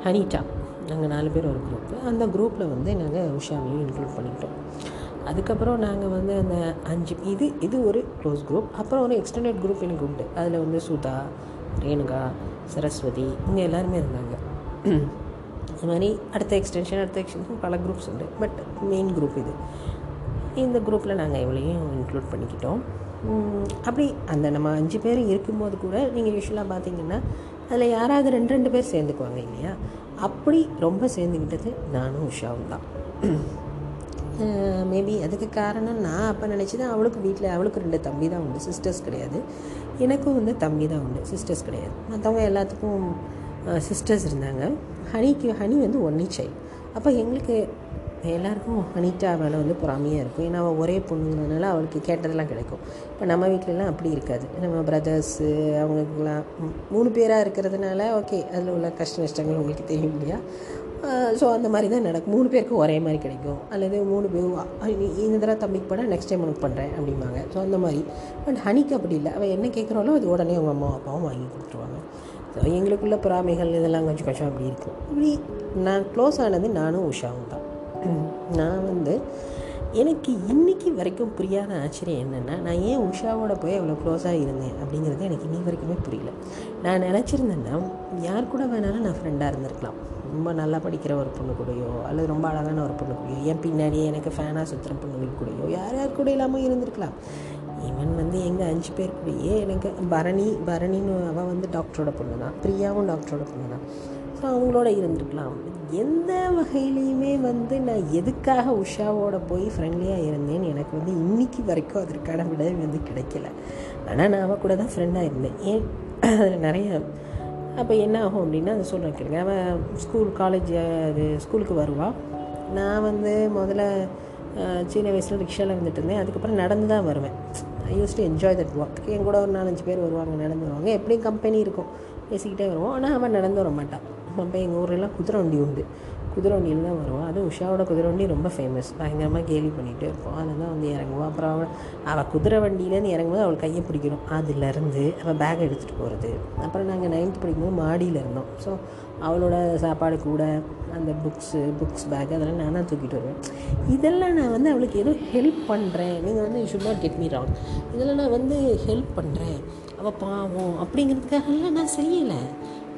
ஹனிதா நாங்கள் நாலு பேர் ஒரு குரூப்பு அந்த குரூப்பில் வந்து நாங்கள் உஷாவையும் இன்க்ளூட் பண்ணிக்கிட்டோம். அதுக்கப்புறம் நாங்கள் வந்து அந்த அஞ்சு இது இது ஒரு க்ளோஸ் குரூப் அப்புறம் ஒரு எக்ஸ்டெண்டட் குரூப் எனக்கு உண்டு அதில் வந்து சுதா ரேணுகா சரஸ்வதி இவங்க எல்லாருமே இருந்தாங்க. அது மாதிரி அடுத்த எக்ஸ்டென்ஷன் அடுத்த எக்ஸ்டென்ஷன் பல குரூப்ஸ் உண்டு. பட் மெயின் குரூப் இது. இந்த குரூப்பில் நாங்கள் இவளையும் இன்க்ளூட் பண்ணிக்கிட்டோம். அப்படி அந்த நம்ம அஞ்சு பேர் இருக்கும்போது கூட நீங்கள் யூஸ்வலாக பார்த்தீங்கன்னா அதில் யாராவது ரெண்டு ரெண்டு பேர் சேர்ந்துக்குவாங்க இல்லையா? அப்படி ரொம்ப சேர்ந்துக்கிட்டது நானும் உஷாவும் தான். மேபி அதுக்கு காரணம் நான் அப்போ நினச்சது அவளுக்கு வீட்டில் அவளுக்கு ரெண்டு தம்பி தான் உண்டு சிஸ்டர்ஸ் கிடையாது. எனக்கும் வந்து தம்பி தான் உண்டு சிஸ்டர்ஸ் கிடையாது. மற்றவங்க எல்லாத்துக்கும் சிஸ்டர்ஸ் இருந்தாங்க. ஹனிக்கு ஹனி வந்து ஒன்லி சைல்டு அப்போ எங்களுக்கு எல்லாருக்கும் ஹனிட்டா மேலே வந்து பொறாமையாக இருக்கும். ஏன்னா அவள் ஒரே பொண்ணுங்கிறதுனால அவளுக்கு கேட்டதெல்லாம் கிடைக்கும். இப்போ நம்ம வீட்டிலலாம் அப்படி இருக்காது. நம்ம பிரதர்ஸு அவங்களுக்குலாம் மூணு பேராக இருக்கிறதுனால ஓகே அதில் உள்ள கஷ்ட நஷ்டங்கள் உங்களுக்கு தெரியும் இல்லையா? ஸோ அந்த மாதிரி தான் நடக்கும். மூணு பேருக்கும் ஒரே மாதிரி கிடைக்கும். அல்லது மூணு பேர் இந்த தடவை தம்பிக்கு படம் நெக்ஸ்ட் டைம் உனக்கு பண்ணுறேன் அப்படிம்பாங்க. ஸோ அந்த மாதிரி. பட் ஹனிக்கு அப்படி இல்லை. அவள் என்ன கேட்குறாளோ அது உடனே அவங்க அம்மா அப்பாவும் வாங்கி கொடுத்துருவாங்க. ஸோ எங்களுக்குள்ள பொறாமைகள் இதெல்லாம் கொஞ்சம் கொஞ்சம் அப்படி இருக்கும். இப்படி நான் க்ளோஸ் ஆனது நானும் உஷாவும் தான். நான் வந்து எனக்கு இன்னைக்கு வரைக்கும் புரியாத ஆச்சரியம் என்னென்னா நான் ஏன் உஷாவோட போய் அவ்வளோ க்ளோஸாக இருந்தேன் அப்படிங்கிறது எனக்கு இன்னி வரைக்குமே புரியல. நான் நினச்சிருந்தேன்னா யார் கூட வேணாலும் நான் ஃப்ரெண்டாக இருந்திருக்கலாம். ரொம்ப நல்லா படிக்கிற ஒரு பொண்ணு கூடயோ அல்லது ரொம்ப அழகான ஒரு பொண்ணு கூடயோ என் பின்னாடியே எனக்கு ஃபேனாக சுற்றுற பொண்ணுகள் கூடயோ யார் யார் கூட இல்லாமல் இருந்திருக்கலாம். ஈவன் வந்து எங்கள் அஞ்சு பேர் கூடயே எனக்கு பரணி பரணின்னு அவள் வந்து டாக்டரோட பொண்ணு தான் பிரியாவும் டாக்டரோட பொண்ணு தான் ஸோ அவங்களோட இருந்திருக்கலாம். எந்த வகையிலையுமே வந்து நான் எதுக்காக உஷாவோட போய் ஃப்ரெண்ட்லியாக இருந்தேன்னு எனக்கு வந்து இன்றைக்கி வரைக்கும் அதற்கான விடை வந்து கிடைக்கல. ஆனால் நான் அவள் கூட தான் ஃப்ரெண்டாக இருந்தேன். ஏன்? அதில் நிறைய அப்போ என்ன ஆகும் அப்படின்னா அதை சொல்கிறேன் கேளுங்க. அவன் ஸ்கூல் காலேஜ் அது ஸ்கூலுக்கு வருவாள் நான் வந்து முதல்ல சின்ன வயசில் ரிக்ஷாவில் வந்துட்டு இருந்தேன். அதுக்கப்புறம் நடந்து தான் வருவேன். I use to enjoy that work என் கூட ஒரு நாலஞ்சு பேர் வருவாங்க நடந்து வருவாங்க. எப்படியும் கம்பெனி இருக்கும். பேசிக்கிட்டே வருவோம். ஆனால் அவன் நடந்து வர மாட்டான். அப்போ எங்கள் ஊரெல்லாம் குதிரை வண்டி உண்டு. குதிரை வண்டியில் தான் வருவோம். அதுவும் உஷாவோட குதிரை வண்டி ரொம்ப ஃபேமஸ் பயங்கரமாக கேலி பண்ணிகிட்டே இருப்போம். அதில் தான் வந்து இறங்குவோம். அப்புறம் அவள் அவள் குதிரை வண்டியிலேருந்து இறங்கும்போது அவள் கையை பிடிக்கணும். அதுலேருந்து அவள் பேக் எடுத்துகிட்டு போகிறது அப்புறம் நாங்கள் நைன்த் படிக்கும்போது மாடியில் இருந்தோம். ஸோ அவளோட சாப்பாடு கூட அந்த புக்ஸு புக்ஸ் பேக் அதெல்லாம் நான் தான் தூக்கிட்டு வருவேன். இதெல்லாம் நான் வந்து அவளுக்கு ஏதோ ஹெல்ப் பண்ணுறேன் நீங்கள் வந்து should not get me wrong இதெல்லாம் நான் வந்து ஹெல்ப் பண்ணுறேன் அவள் பாவம். அப்படிங்கிறதுக்காகலாம் நான் செய்யலை.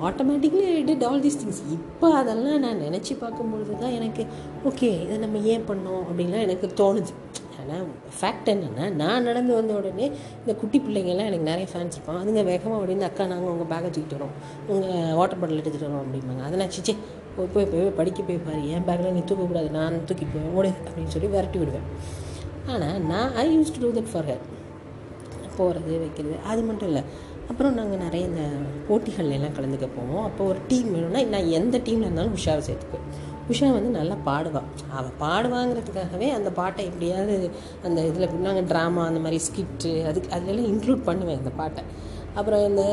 Automatically I did all these things இப்போ அதெல்லாம் நான் நினச்சி பார்க்கும்பொழுது தான் எனக்கு ஓகே இதை நம்ம ஏன் பண்ணோம்? அப்படின்லாம் எனக்கு தோணுது. ஆனால் ஃபேக்ட் என்னென்னா நான் நடந்து வந்த உடனே இந்த குட்டி பிள்ளைங்கள்லாம் எனக்கு நிறைய ஃபேன்ஸ் இருப்பாங்க. அதுங்க வேகமாக அப்படின்னு அக்கா நாங்கள் உங்கள் பேக்கை தூக்கிட்டு வரோம். உங்கள் வாட்டர் பாட்டில் எடுத்துகிட்டு வரோம். அப்படிம்பாங்க. அதை சிச்சே போய் போய் போய் படிக்க போய் பாரு. என் பேக்கில் நீ தூக்கக்கூடாது நான் தூக்கி போய் ஓடு அப்படின்னு சொல்லி விரட்டி விடுவேன். ஆனால் நான் I use to do that for her போகிறது வைக்கிறது அது மட்டும் இல்லை. அப்புறம் நாங்கள் நிறைய இந்த போட்டிகள்ல எல்லாம் கலந்துக்க போவோம். அப்போ ஒரு டீம் வேணும்னா நான் எந்த டீமில் இருந்தாலும் உஷாவை சேர்த்துக்குவேன் உஷா வந்து நல்லா பாடுவாள் அவள் பாடுவாங்கிறதுக்காகவே அந்த பாட்டை எப்படியாவது அந்த இதில் நாங்கள் ட்ராமா அந்த மாதிரி ஸ்கிட்டு அதுக்கு அதிலெல்லாம் இன்க்ளூட் பண்ணுவேன் அந்த பாட்டை. அப்புறம் இந்த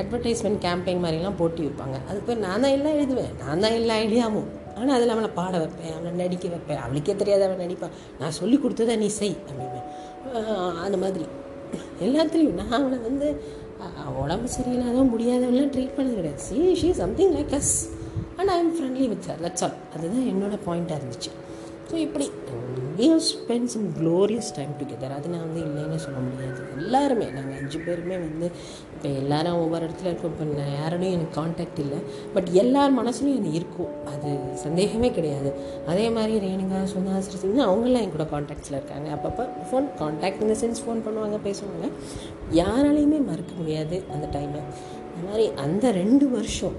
அட்வர்டைஸ்மெண்ட் கேம்பெயின் மாதிரிலாம் போட்டி வைப்பாங்க. அதுக்கு பேர் நான் தான் எல்லாம் எழுதுவேன். நான் தான் எல்லா ஐடியாவும் ஆனால் அதில் அவளை பாட வைப்பேன். அவளை நடிக்க வைப்பேன். அவளுக்கே தெரியாது அவள் நடிப்பான் நான் சொல்லி கொடுத்ததை நீ செய் அப்படின்பேன் அந்த மாதிரி. எல்லாத்துலேயும் நான் அவளை வந்து உடம்பு சரியில்லாத முடியாதவெல்லாம் ட்ரீட் பண்ணது கிடையாது. See she something like us and I am friendly with her that's all அதுதான் என்னோடய பாயிண்ட்டாக இருந்துச்சு. ஸோ இப்படி we spend some glorious time together அது நான் வந்து இல்லைன்னு சொல்ல முடியாது. எல்லாருமே நாங்கள் அஞ்சு பேருமே வந்து இப்போ எல்லாரும் ஒவ்வொரு இடத்துல இருக்கோம் இப்போ நான் யாரோடையும் எனக்கு காண்டாக்ட் இல்லை. பட் எல்லார் மனசுலையும் அது இருக்கும். அது சந்தேகமே கிடையாது. அதே மாதிரி ரேணுகா சுந்தா சிறுசிங்க அவங்களாம் என் கூட காண்டாக்ட்ஸில் இருக்காங்க. அப்பப்போ ஃபோன் காண்டாக்ட் இந்த சென்ஸ் ஃபோன் பண்ணுவாங்க பேசுவாங்க. யாராலையுமே மறக்க முடியாது அந்த டைமை இந்த மாதிரி அந்த ரெண்டு வருஷம்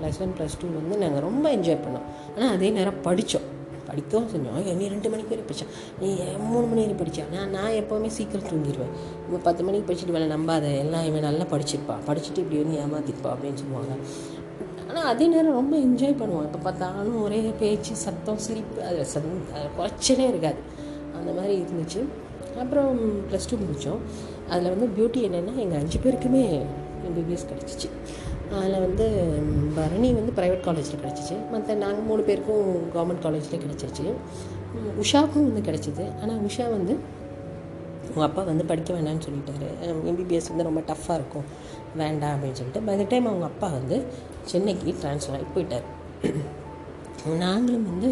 ப்ளஸ் ஒன் ப்ளஸ் டூ வந்து நாங்கள் ரொம்ப என்ஜாய் பண்ணோம். ஆனால் அதே நேரம் படித்தோம் படிக்கவும் செஞ்சோம். நீ ரெண்டு மணிக்கு வரை படித்தா நீ மூணு மணி வரை படித்தா நான் நான் எப்போவுமே சீக்கிரம் தூங்கிடுவேன் இப்போ பத்து மணிக்கு படிச்சுட்டு வேலை நம்பாத எல்லாம் இவன் நல்லா படிச்சிருப்பா. படிச்சுட்டு இப்படி வந்து ஏமாத்திருப்பா அப்படின்னு சொல்லுவாங்க. ஆனால் அதே நேரம் ரொம்ப என்ஜாய் பண்ணுவான். இப்போ பார்த்தாலும் ஒரே பேச்சு சத்தம் சிரிப்பு. அதில் சந் குறைச்சலே இருக்காது. அந்த மாதிரி இருந்துச்சு. அப்புறம் ப்ளஸ் டூ முடித்தோம் அதில் வந்து பியூட்டி என்னென்னா எங்கள் அஞ்சு பேருக்குமே எம்பிபிஎஸ் கிடச்சிச்சு. அதில் வந்து பரணி வந்து ப்ரைவேட் காலேஜில் கிடச்சிச்சு மற்ற நாங்கள் மூணு பேருக்கும் கவர்மெண்ட் காலேஜில் கிடச்சிச்சு உஷாவுக்கும் வந்து கிடச்சிது. ஆனால் உஷா வந்து உங்கள் அப்பா வந்து படிக்க வேண்டாம்னு சொல்லிட்டாரு. எம்பிபிஎஸ் வந்து ரொம்ப டஃப்பாக இருக்கும். வேண்டாம் அப்படின்னு சொல்லிட்டு பை த டைம் அவங்க அப்பா வந்து சென்னைக்கு ட்ரான்ஸ்ஃபர் ஆகி போயிட்டார். நாங்களும் வந்து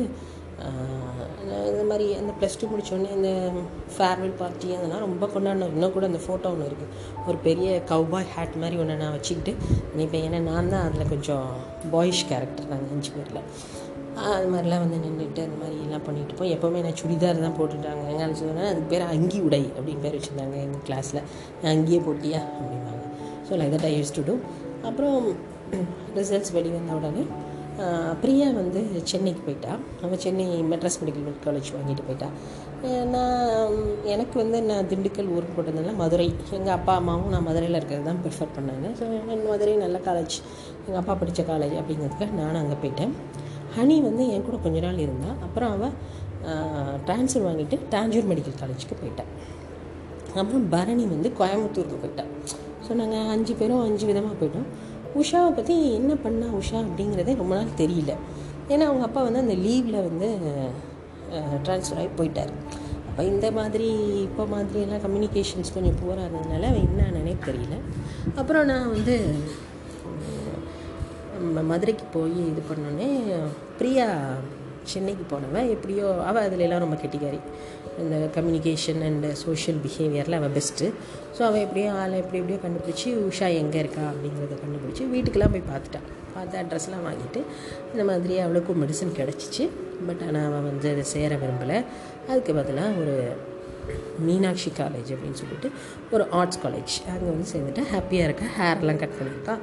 இந்த மாதிரி அந்த ப்ளஸ் டூ முடித்தோடனே இந்த ஃபேர்வெல் பார்ட்டி அதெல்லாம் ரொம்ப கொண்டாடினோம் இன்னும் கூட அந்த ஃபோட்டோ ஒன்று இருக்குது ஒரு பெரிய கவ்பாய் ஹேட் மாதிரி ஒன்று நான் வச்சுக்கிட்டு இப்போ ஏன்னா நான் தான் அதில் கொஞ்சம் பாய்ஷ் கேரக்டர் நாங்கள் அஞ்சு பேரில். அது மாதிரிலாம் வந்து நின்றுட்டு அந்த மாதிரி எல்லாம் பண்ணிட்டு போய் எப்போவுமே நான் சுடிதார் தான் போட்டுட்டாங்க. எங்கே சொன்னால் அதுக்கு பேர் அங்கி உடை அப்படின்னு பேர் வச்சுருந்தாங்க எங்கள் கிளாஸில் அங்கேயே போட்டியா அப்படிம்பாங்க. So like that I use to do அப்புறம் ரிசல்ட்ஸ் வெளி வந்த உடனே பிரியா வந்து சென்னைக்கு போயிட்டா. அவள் சென்னை மெட்ராஸ் மெடிக்கல் காலேஜ் வாங்கிட்டு போயிட்டா. நான் எனக்கு வந்து நான் திண்டுக்கல் ஊருக்கு போட்டதுனால மதுரை. எங்கள் அப்பா அம்மாவும் நான் மதுரையில் இருக்கிறது தான் ப்ரிஃபர் பண்ணாங்க. ஸோ மதுரை நல்ல காலேஜ் எங்கள் அப்பா படித்த காலேஜ் அப்படிங்கிறதுக்காக நானும் அங்கே போயிட்டேன். ஹனி வந்து என் கூட கொஞ்ச நாள் இருந்தாள் அப்புறம் அவள் ட்ரான்ஸ்ஃபர் வாங்கிட்டு டாஞ்சூர் மெடிக்கல் காலேஜுக்கு போயிட்டான் அப்புறம் பரணி வந்து கோயம்புத்தூருக்கு போயிட்டான் ஸோ நாங்கள் அஞ்சு பேரும் அஞ்சு விதமாக போயிட்டோம். உஷாவை பற்றி என்ன பண்ணா உஷா அப்படிங்கிறதே ரொம்ப நாள் தெரியல. ஏன்னா அவங்க அப்பா வந்து அந்த லீவில் வந்து ட்ரான்ஸ்ஃபர் ஆகி போயிட்டார். அப்போ இந்த மாதிரி இப்போ மாதிரியெல்லாம் கம்யூனிகேஷன்ஸ் கொஞ்சம் புவராக இருந்ததுனால அவன் என்னன்னே தெரியல. அப்புறம் நான் வந்து மதுரைக்கு போய் இது பண்ணோன்னே பிரியா சென்னைக்கு போனவன். எப்படியோ அவள் அதில் எல்லாம் ரொம்ப கெட்டிக்காரி. இந்த கம்யூனிகேஷன் அண்ட் சோஷியல் பிஹேவியரில் அவள் பெஸ்ட்டு ஸோ அவள் எப்படியோ ஆளை எப்படி எப்படியோ கண்டுபிடிச்சி உஷா எங்கே இருக்கா அப்படிங்கிறத கண்டுபிடிச்சி வீட்டுக்கெல்லாம் போய் பார்த்துட்டான் பார்த்து அட்ரஸ்லாம் வாங்கிட்டு இந்த மாதிரி அவளுக்கும் மெடிசன் கிடச்சிச்சு. பட் ஆனால் அவள் வந்து அதை சேர விரும்பலை. அதுக்கு பதிலாக ஒரு மீனாட்சி காலேஜ் அப்படின்னு சொல்லிட்டு ஒரு ஆர்ட்ஸ் காலேஜ் அங்கே வந்து சேர்ந்துட்டு ஹாப்பியாக இருக்கா ஹேர்லாம் கட் பண்ணியிருக்கா.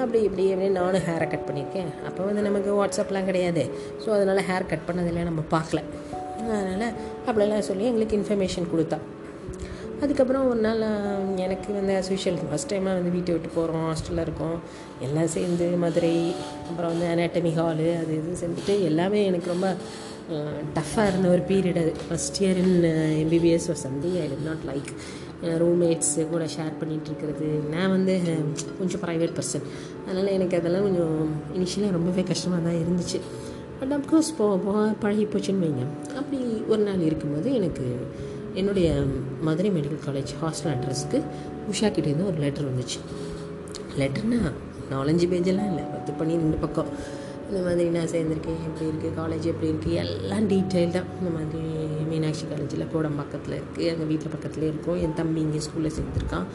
அப்படி இப்படி அப்படி நானும் ஹேரை கட் பண்ணியிருக்கேன். அப்போ வந்து நமக்கு வாட்ஸ்அப்லாம் கிடையாது. ஸோ அதனால் ஹேர் கட் பண்ணதெல்லாம் நம்ம பார்க்கல. அதனால் அப்படிலாம் சொல்லி எங்களுக்கு இன்ஃபர்மேஷன் கொடுத்தா. அதுக்கப்புறம் ஒரு நாள் எனக்கு வந்து அஸ்யூஷுவல் ஃபஸ்ட் டைமாக வந்து வீட்டை விட்டு போகிறோம் ஹாஸ்டலில் இருக்கோம். எல்லாம் சேர்ந்து மதுரை அப்புறம் வந்து அனாட்டமி ஹாலு அது இது சேர்ந்துட்டு எல்லாமே எனக்கு ரொம்ப டஃப்பாக இருந்த ஒரு பீரியட் அது. ஃபஸ்ட் இயர் இன் எம்பிபிஎஸ் ஒரு சந்தி I did not like roommates கூட ஷேர் பண்ணிகிட்டு இருக்கிறது. நான் வந்து கொஞ்சம் ப்ரைவேட் பர்சன் அதனால் எனக்கு அதெல்லாம் கொஞ்சம் இனிஷியலாக ரொம்பவே கஷ்டமாக தான் இருந்துச்சு. பட் அப்கோர்ஸ் போக போக பழகி போச்சுன்னு வைங்க. அப்படி ஒரு நாள் இருக்கும்போது எனக்கு என்னுடைய மதுரை மெடிக்கல் காலேஜ் ஹாஸ்டல் அட்ரஸ்க்கு உஷா கிட்டேருந்து ஒரு லெட்டர் வந்துச்சு. லெட்டர்னா நாலஞ்சு பேஜெல்லாம் இல்லை. பத்து பண்ணி ரெண்டு பக்கம். இந்த மாதிரி நான் சேர்ந்துருக்கேன். எப்படி இருக்குது காலேஜ் எப்படி இருக்குது எல்லாம் டீட்டெயில்டாக இந்த மாதிரி மீனாட்சி காலேஜில் கோடம் பக்கத்தில் இருக்குது எங்கள் வீட்டில் பக்கத்துலேயே இருக்கும். என் தம்பி இங்கே ஸ்கூலில் சேர்ந்துருக்கான்.